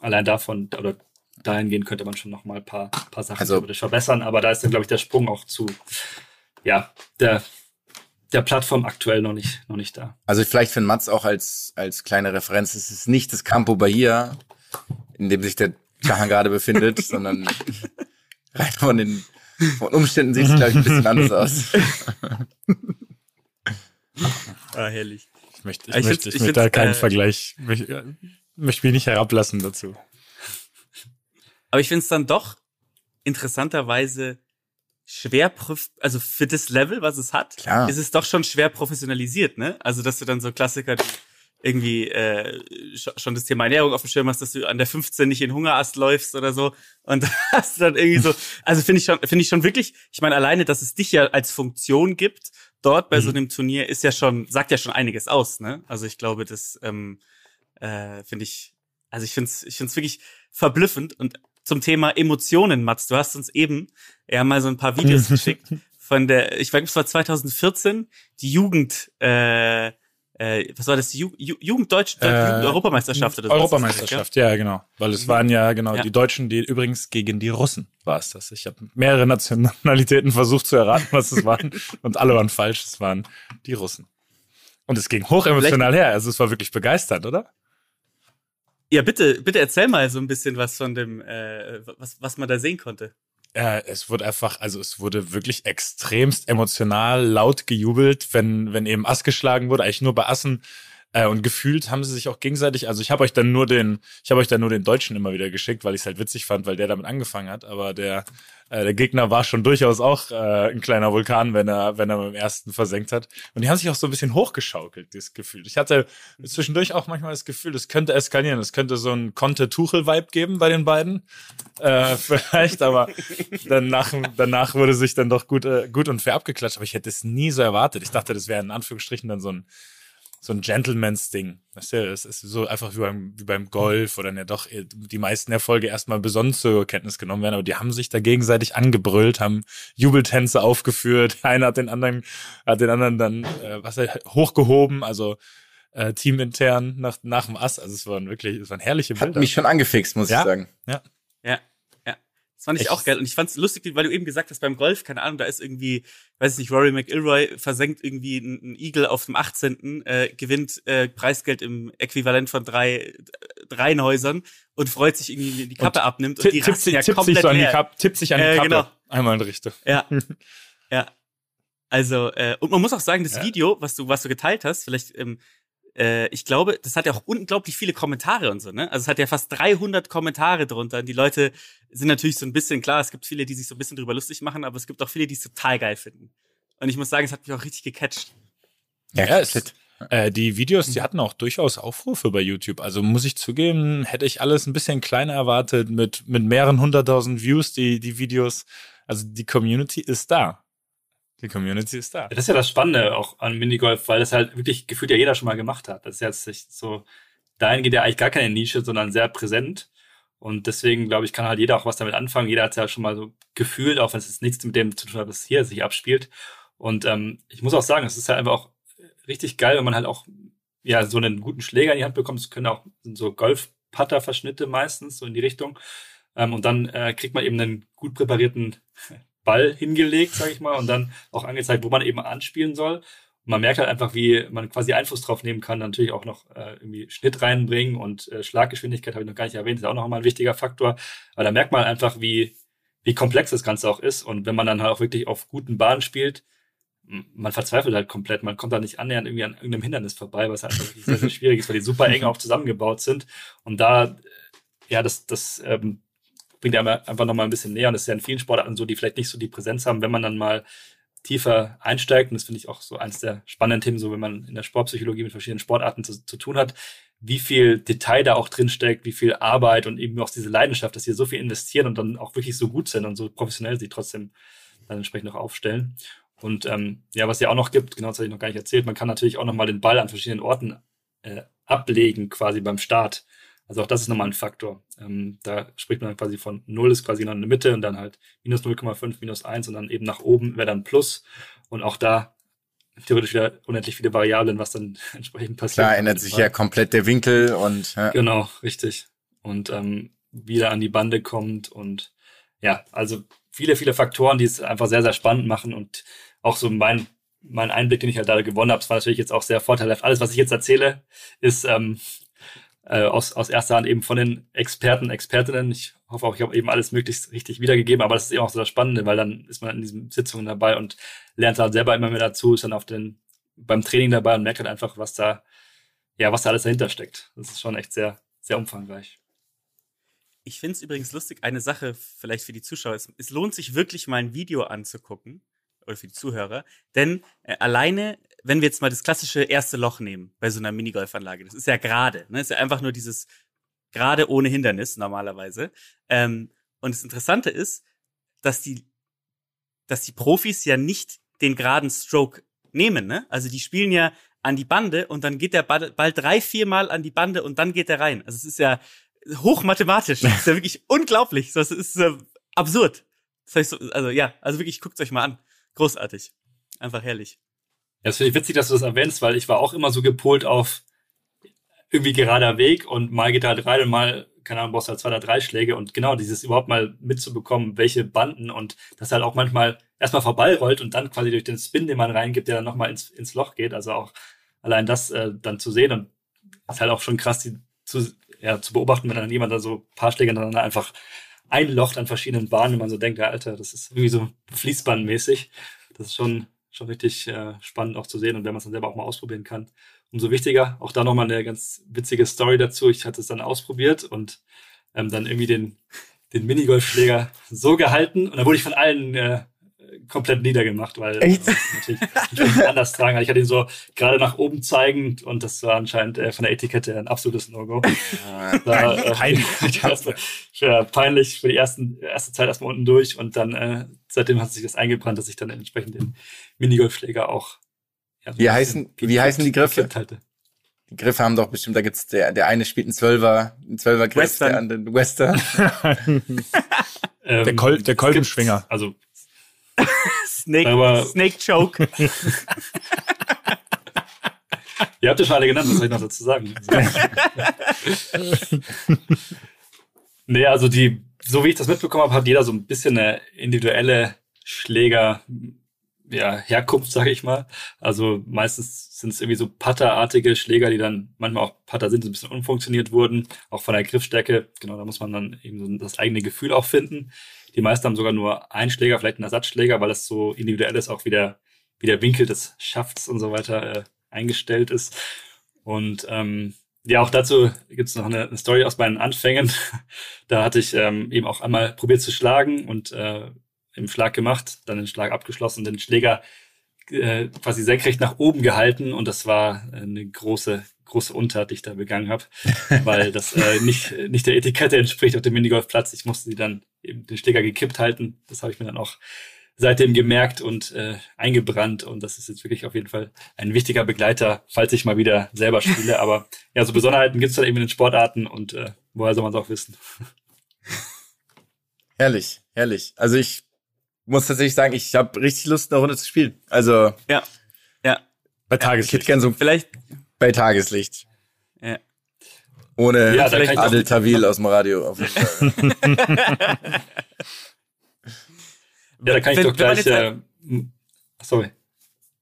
allein davon oder dahingehend könnte man schon noch mal ein paar, paar Sachen also, verbessern, aber da ist dann glaube ich der Sprung auch zu ja der der Plattform aktuell noch nicht, noch nicht da. Also vielleicht für den Mats auch als, als kleine Referenz, es ist nicht das Campo Bahia, in dem sich der Chahan gerade befindet, (laughs) sondern rein von den von Umständen sieht es, glaube ich, ein bisschen anders aus. (laughs) ah, herrlich. Ich möchte, ich, ich möchte, ich, möchte da keinen äh, Vergleich, möchte, möchte mich nicht herablassen dazu. (laughs) Aber ich finde es dann doch interessanterweise schwer, also für das Level, was es hat, Klar. ist es doch schon schwer professionalisiert, ne? Also, dass du dann so Klassiker irgendwie äh, schon das Thema Ernährung auf dem Schirm hast, dass du an der 15 nicht in Hungerast läufst oder so und (laughs) hast dann irgendwie so, (laughs) also finde ich schon, finde ich schon wirklich, ich meine alleine, dass es dich ja als Funktion gibt, dort bei mhm. so einem Turnier ist ja schon, sagt ja schon einiges aus, ne? Also ich glaube, das ähm, äh, finde ich, also ich finde es ich find's wirklich verblüffend und zum Thema Emotionen, Mats. Du hast uns eben ja mal so ein paar Videos (laughs) geschickt von der, ich weiß, es war 2014, die Jugend, äh, äh, was war das, die Ju Ju Jugenddeutsch, äh, Jugend-Europameisterschaft oder so? Europameisterschaft, ja, genau. Weil es waren ja genau ja. die Deutschen, die übrigens gegen die Russen war es das. Ich habe mehrere Nationalitäten versucht zu erraten, was es waren (laughs) und alle waren falsch. Es waren die Russen. Und es ging hochemotional her. Also es war wirklich begeistert, oder? Ja, bitte, bitte erzähl mal so ein bisschen was von dem, äh, was, was man da sehen konnte. Ja, es wurde einfach, also es wurde wirklich extremst emotional laut gejubelt, wenn, wenn eben Ass geschlagen wurde. Eigentlich nur bei Assen Äh, und gefühlt haben sie sich auch gegenseitig, also ich habe euch dann nur den, ich habe euch dann nur den Deutschen immer wieder geschickt, weil ich es halt witzig fand, weil der damit angefangen hat. Aber der, äh, der Gegner war schon durchaus auch äh, ein kleiner Vulkan, wenn er, wenn er beim ersten versenkt hat. Und die haben sich auch so ein bisschen hochgeschaukelt, das Gefühl. Ich hatte zwischendurch auch manchmal das Gefühl, es könnte eskalieren. Es könnte so ein Conte-Tuchel-Vibe geben bei den beiden. Äh, (laughs) vielleicht, aber danach, danach wurde sich dann doch gut, äh, gut und fair abgeklatscht. Aber ich hätte es nie so erwartet. Ich dachte, das wäre in Anführungsstrichen dann so ein so ein Gentleman's-Ding. Weißt du, es ist so einfach wie beim, wie beim Golf oder ja doch die meisten Erfolge erstmal besonders zur Kenntnis genommen werden, aber die haben sich da gegenseitig angebrüllt, haben Jubeltänze aufgeführt, (laughs) einer hat den anderen, hat den anderen dann äh, was hochgehoben, also äh, teamintern nach, nach dem Ass. Also es waren wirklich, es waren herrliche Bilder. Hat mich schon angefixt, muss ja? ich sagen. Ja. Ja. Das fand ich Echt? auch geil. Und ich fand's lustig, weil du eben gesagt hast, beim Golf, keine Ahnung, da ist irgendwie, weiß ich nicht, Rory McIlroy versenkt irgendwie einen Eagle auf dem 18., äh, gewinnt äh, Preisgeld im Äquivalent von drei äh, Reihenhäusern und freut sich irgendwie, die Kappe abnimmt und die tippt sich, ja tippt sich so an die. Kappe, tippt sich an die Äh, Kappe. genau. Einmal in Richtung. Ja. (laughs) ja. Also, äh, und man muss auch sagen, das Ja. Video, was du, was du geteilt hast, vielleicht, ähm, äh, ich glaube, das hat ja auch unglaublich viele Kommentare und so, ne? Also es hat ja fast 300 Kommentare drunter. Und die Leute sind natürlich so ein bisschen, klar, es gibt viele, die sich so ein bisschen drüber lustig machen, aber es gibt auch viele, die es total geil finden. Und ich muss sagen, es hat mich auch richtig gecatcht. Ja, es, äh, die Videos, die hatten auch durchaus Aufrufe bei YouTube. Also muss ich zugeben, hätte ich alles ein bisschen kleiner erwartet mit, mit mehreren hunderttausend Views, die, die Videos. Also die Community ist da. Die Community ist da. Ja, das ist ja das Spannende auch an Minigolf, weil das halt wirklich gefühlt ja jeder schon mal gemacht hat. Das ist jetzt so, dahin geht ja eigentlich gar keine Nische, sondern sehr präsent. Und deswegen, glaube ich, kann halt jeder auch was damit anfangen. Jeder hat es ja schon mal so gefühlt, auch wenn es jetzt nichts mit dem zu tun hat, was hier sich abspielt. Und ähm, ich muss auch sagen, es ist halt einfach auch richtig geil, wenn man halt auch ja so einen guten Schläger in die Hand bekommt. Es können auch so Golf-Putter-Verschnitte meistens, so in die Richtung. Ähm, und dann äh, kriegt man eben einen gut präparierten Ball hingelegt, sage ich mal, und dann auch angezeigt, wo man eben anspielen soll. Und man merkt halt einfach, wie man quasi Einfluss drauf nehmen kann, natürlich auch noch äh, irgendwie Schnitt reinbringen und äh, Schlaggeschwindigkeit habe ich noch gar nicht erwähnt, ist auch noch mal ein wichtiger Faktor. Aber da merkt man einfach, wie, wie komplex das Ganze auch ist. Und wenn man dann halt auch wirklich auf guten Bahnen spielt, man verzweifelt halt komplett. Man kommt da nicht annähernd irgendwie an irgendeinem Hindernis vorbei, was halt einfach wirklich sehr, sehr schwierig ist, weil die super eng auch zusammengebaut sind. Und da, ja, das, das ähm, bringt einem einfach nochmal ein bisschen näher. Und das ist ja in vielen Sportarten so, die vielleicht nicht so die Präsenz haben, wenn man dann mal tiefer einsteigt. Und das finde ich auch so eins der spannenden Themen, so wenn man in der Sportpsychologie mit verschiedenen Sportarten zu, zu tun hat, wie viel Detail da auch drin steckt, wie viel Arbeit und eben auch diese Leidenschaft, dass sie so viel investieren und dann auch wirklich so gut sind und so professionell sich trotzdem dann entsprechend auch aufstellen. Und ähm, ja, was ja auch noch gibt, genau das habe ich noch gar nicht erzählt, man kann natürlich auch nochmal den Ball an verschiedenen Orten äh, ablegen, quasi beim Start. Also auch das ist nochmal ein Faktor. Ähm, da spricht man dann quasi von 0 ist quasi noch in der Mitte und dann halt minus 0,5, minus 1 und dann eben nach oben wäre dann Plus. Und auch da theoretisch wieder unendlich viele Variablen, was dann (laughs) entsprechend passiert. Klar ändert sich ja komplett der Winkel und ja. Genau, richtig. Und ähm, wieder an die Bande kommt und ja, also viele, viele Faktoren, die es einfach sehr, sehr spannend machen und auch so mein, mein Einblick, den ich halt da gewonnen habe, das war natürlich jetzt auch sehr vorteilhaft. Alles, was ich jetzt erzähle, ist ähm, äh, aus, aus erster Hand eben von den Experten, Expertinnen. Ich hoffe auch, ich habe eben alles möglichst richtig wiedergegeben, aber das ist eben auch so das Spannende, weil dann ist man in diesen Sitzungen dabei und lernt halt selber immer mehr dazu, ist dann auf den, beim Training dabei und merkt halt einfach, was da, ja, was da alles dahinter steckt. Das ist schon echt sehr, sehr umfangreich. Ich finde es übrigens lustig, eine Sache vielleicht für die Zuschauer. Es, es lohnt sich wirklich mal ein Video anzugucken, oder für die Zuhörer, denn äh, alleine, wenn wir jetzt mal das klassische erste Loch nehmen bei so einer Minigolfanlage, das ist ja gerade, ne? ist ja einfach nur dieses gerade ohne Hindernis normalerweise. Ähm, und das Interessante ist, dass die, dass die Profis ja nicht den geraden Stroke nehmen, ne? Also die spielen ja an die Bande und dann geht der Ball, Ball drei, viermal an die Bande und dann geht er rein. Also es ist ja hochmathematisch. (laughs) Das ist ja wirklich unglaublich. Das ist äh, absurd. Das heißt, so- also ja, also wirklich, guckt euch mal an. Großartig. Einfach herrlich. Ja, das finde ich witzig, dass du das erwähnst, weil ich war auch immer so gepolt auf irgendwie gerader Weg und mal geht halt rein und mal, keine Ahnung, brauchst halt zwei oder drei Schläge und genau dieses überhaupt mal mitzubekommen, welche Banden und das halt auch manchmal erstmal vorbeirollt und dann quasi durch den Spin, den man reingibt, der dann nochmal ins, ins Loch geht. Also auch allein das äh, dann zu sehen und ist halt auch schon krass, die zu, ja, zu beobachten, wenn dann jemand da so ein paar Schläge hintereinander einfach einlocht an verschiedenen Bahnen und man so denkt, ja, Alter, das ist irgendwie so fließbandmäßig. Das ist schon, schon richtig äh, spannend auch zu sehen und wenn man es dann selber auch mal ausprobieren kann. umso wichtiger. Auch da nochmal eine ganz witzige Story dazu. Ich hatte es dann ausprobiert und ähm, dann irgendwie den, den Minigolfschläger so gehalten und dann wurde ich von allen äh, komplett niedergemacht, weil Echt? äh, natürlich, natürlich anders tragen. Ich hatte ihn so gerade nach oben zeigend und das war anscheinend äh, von der Etikette ein absolutes No-Go. (laughs) Da, äh, Peinlich. erstmal- ja, peinlich für die ersten, erste Zeit erstmal unten durch und dann äh, seitdem hat sich das eingebrannt, dass ich dann entsprechend den Minigolfschläger auch ja, so Wie heißen- wie heißen die Griffe? Halte. Die Griffe haben doch bestimmt, da gibt's der, der eine spielt einen Zwölfer, einen Zwölfer Griff, Western. der andere einen Western. (laughs) (laughs) Der Kol- der Kolbenschwinger. gibt- Also (laughs) Snake, Aber- Snake Choke. (laughs) Ihr habt ja schon alle genannt, was soll ich noch dazu sagen? (laughs) nee, also die, so wie ich das mitbekommen habe, hat jeder so ein bisschen eine individuelle Schläger, ja, Herkunft, sage ich mal. Also meistens sind es irgendwie so Putterartige Schläger, die dann manchmal auch Putter sind, die ein bisschen unfunktioniert wurden, auch von der Griffstärke. Genau, da muss man dann eben so das eigene Gefühl auch finden. Die meisten haben sogar nur einen Schläger, vielleicht einen Ersatzschläger, weil das so individuell ist, auch wie der, wie der Winkel des Schafts und so weiter äh, eingestellt ist. Und ähm, ja, auch dazu gibt's noch eine, eine Story aus meinen Anfängen. (laughs) da hatte ich ähm, eben auch einmal probiert zu schlagen und äh, im Schlag gemacht, dann den Schlag abgeschlossen, den Schläger äh, quasi senkrecht nach oben gehalten und das war eine große große Untat, die ich da begangen habe, weil das äh, nicht nicht der Etikette entspricht auf dem Minigolfplatz. Ich musste sie dann eben den Schläger gekippt halten. Das habe ich mir dann auch seitdem gemerkt und äh, eingebrannt und das ist jetzt wirklich auf jeden Fall ein wichtiger Begleiter, falls ich mal wieder selber spiele. Aber ja, so Besonderheiten gibt's dann eben in den Sportarten und äh, woher soll man es auch wissen? herrlich, herrlich. Also ich muss tatsächlich sagen, ich habe richtig Lust, eine Runde zu spielen. Also Ja. Ja. Bei ich hätte Tageslicht. gern so Vielleicht. Bei Tageslicht. Ja. Ohne Ja, Adel Tawil aus dem Radio. Auf jeden Fall. (laughs) Ja, da kann ich Wenn- doch gleich. jetzt Äh, m- sorry.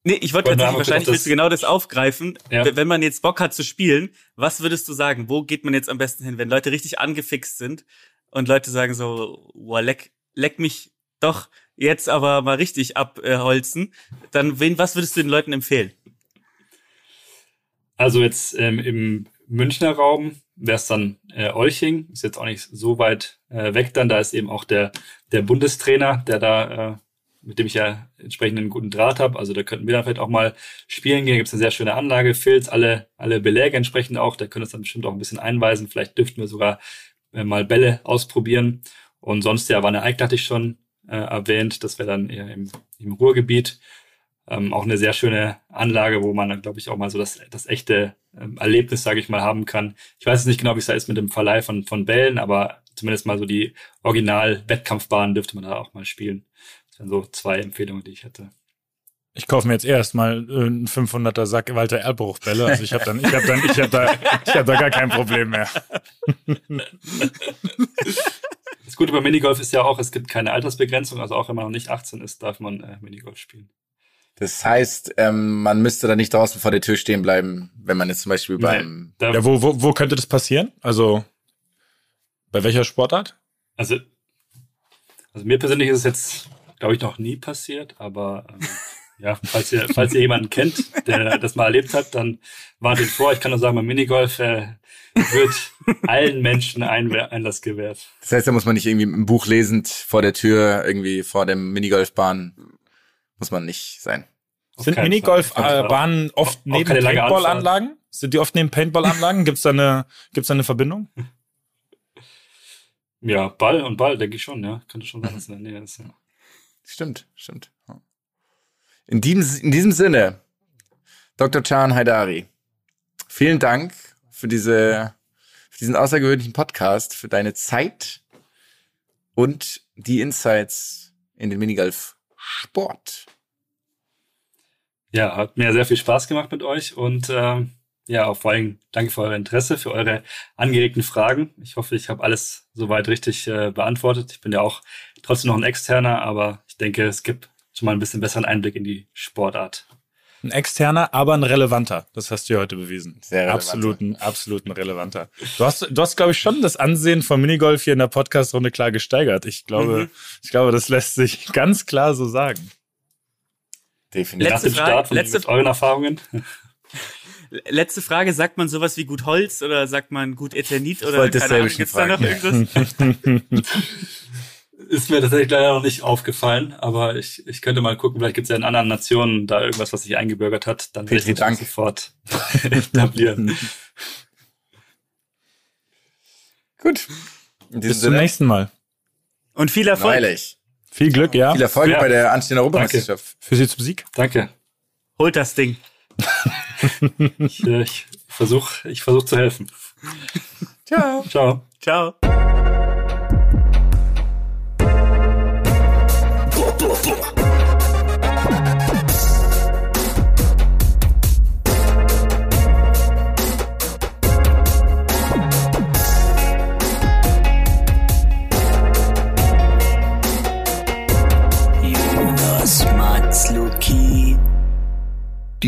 Nee, ich wollte tatsächlich, wahrscheinlich willst du genau das aufgreifen. Ja. Wenn man jetzt Bock hat zu spielen, was würdest du sagen? Wo geht man jetzt am besten hin, wenn Leute richtig angefixt sind und Leute sagen so, wow, leck, leck mich doch jetzt aber mal richtig abholzen, dann wen, was würdest du den Leuten empfehlen? Also jetzt ähm, im Münchner Raum wäre es dann äh, Olching, ist jetzt auch nicht so weit äh, weg dann, da ist eben auch der, der Bundestrainer, der da, äh, mit dem ich ja entsprechend einen guten Draht habe. Also da könnten wir dann vielleicht auch mal spielen gehen. Da gibt's eine sehr schöne Anlage, Filz, alle, alle Beläge entsprechend auch. Da können uns dann bestimmt auch ein bisschen einweisen. Vielleicht dürften wir sogar äh, mal Bälle ausprobieren. Und sonst ja, Wanne Eickel hatte ich schon äh, erwähnt. Das wäre dann eher im, im Ruhrgebiet. Ähm, auch eine sehr schöne Anlage, wo man dann, glaube ich, auch mal so das, das echte ähm, Erlebnis, sage ich mal, haben kann. Ich weiß jetzt nicht genau, wie es da ist mit dem Verleih von, von Bällen, aber zumindest mal so die Original-Wettkampfbahnen dürfte man da auch mal spielen. Das wären so zwei Empfehlungen, die ich hätte. Ich kaufe mir jetzt erst mal äh, einen 500er Sack Walter Erbruchbälle. Also ich habe dann, ich habe dann, ich habe da, ich habe da gar kein Problem mehr. (laughs) Das Gute bei Minigolf ist ja auch, es gibt keine Altersbegrenzung, also auch wenn man noch nicht 18 ist, darf man äh, Minigolf spielen. Das heißt, ähm, man müsste da nicht draußen vor der Tür stehen bleiben, wenn man jetzt zum Beispiel beim Da, Ja, wo, wo, wo könnte das passieren? Also bei welcher Sportart? also, also mir persönlich ist es jetzt, glaube ich, noch nie passiert, aber ähm, (laughs) ja, falls ihr, falls ihr jemanden kennt, der das mal erlebt hat, dann warnt ihn vor. Ich kann nur sagen, beim Minigolf äh, wird allen Menschen ein Einlass gewährt. Das heißt, da muss man nicht irgendwie ein Buch lesend vor der Tür, irgendwie vor dem Minigolfbahn, muss man nicht sein. Auf Sind. Minigolfbahnen oft auch neben Paintball-Anlagen? Sind die oft neben Paintball-Anlagen? Gibt's da eine, gibt's da eine Verbindung? Ja, Ball und Ball, denke ich schon, ja. Könnte schon sein, dass in der Nähe ist, ja. Stimmt, stimmt. In diesem, in diesem Sinne, Dr. Chan Haidari, vielen Dank für diese, für diesen außergewöhnlichen Podcast, für deine Zeit und die Insights in den Minigolf-Sport. Ja, hat mir sehr viel Spaß gemacht mit euch und ähm, ja, vor allem danke für euer Interesse, für eure angeregten Fragen. Ich hoffe, ich habe alles soweit richtig äh, beantwortet. Ich bin ja auch trotzdem noch ein Externer, aber ich denke, es gibt schon mal ein bisschen besseren Einblick in die Sportart. Ein externer, aber ein relevanter. Das hast du ja heute bewiesen. Sehr relevanter. Absoluten, absoluten relevanter. Du hast, du hast, glaube ich, schon das Ansehen von Minigolf hier in der Podcast-Runde klar gesteigert. Ich glaube, Mhm. ich glaube, das lässt sich ganz klar so sagen. Definitiv. Letzte Frage- Start von letzte- mit euren Erfahrungen. (laughs) Letzte Frage, sagt man sowas wie gut Holz oder sagt man gut Eternit oder wollte keine Ahnung, gibt's da noch irgendwas? (laughs) (laughs) Ist mir tatsächlich leider noch nicht aufgefallen, aber ich, ich könnte mal gucken, vielleicht gibt es ja in anderen Nationen da irgendwas, was sich eingebürgert hat. Dann werde ich das danke. sofort (laughs) etablieren. (laughs) Gut. Bis zum nächsten Mal. Und viel Erfolg. Neulich. Viel Glück, ja. Viel Erfolg Ja. bei der anstehenden Europameisterschaft. Für Sie zum Sieg. Danke. Holt das Ding. Ich, äh, ich versuche ich versuch zu helfen. (laughs) Ciao. Ciao. Ciao.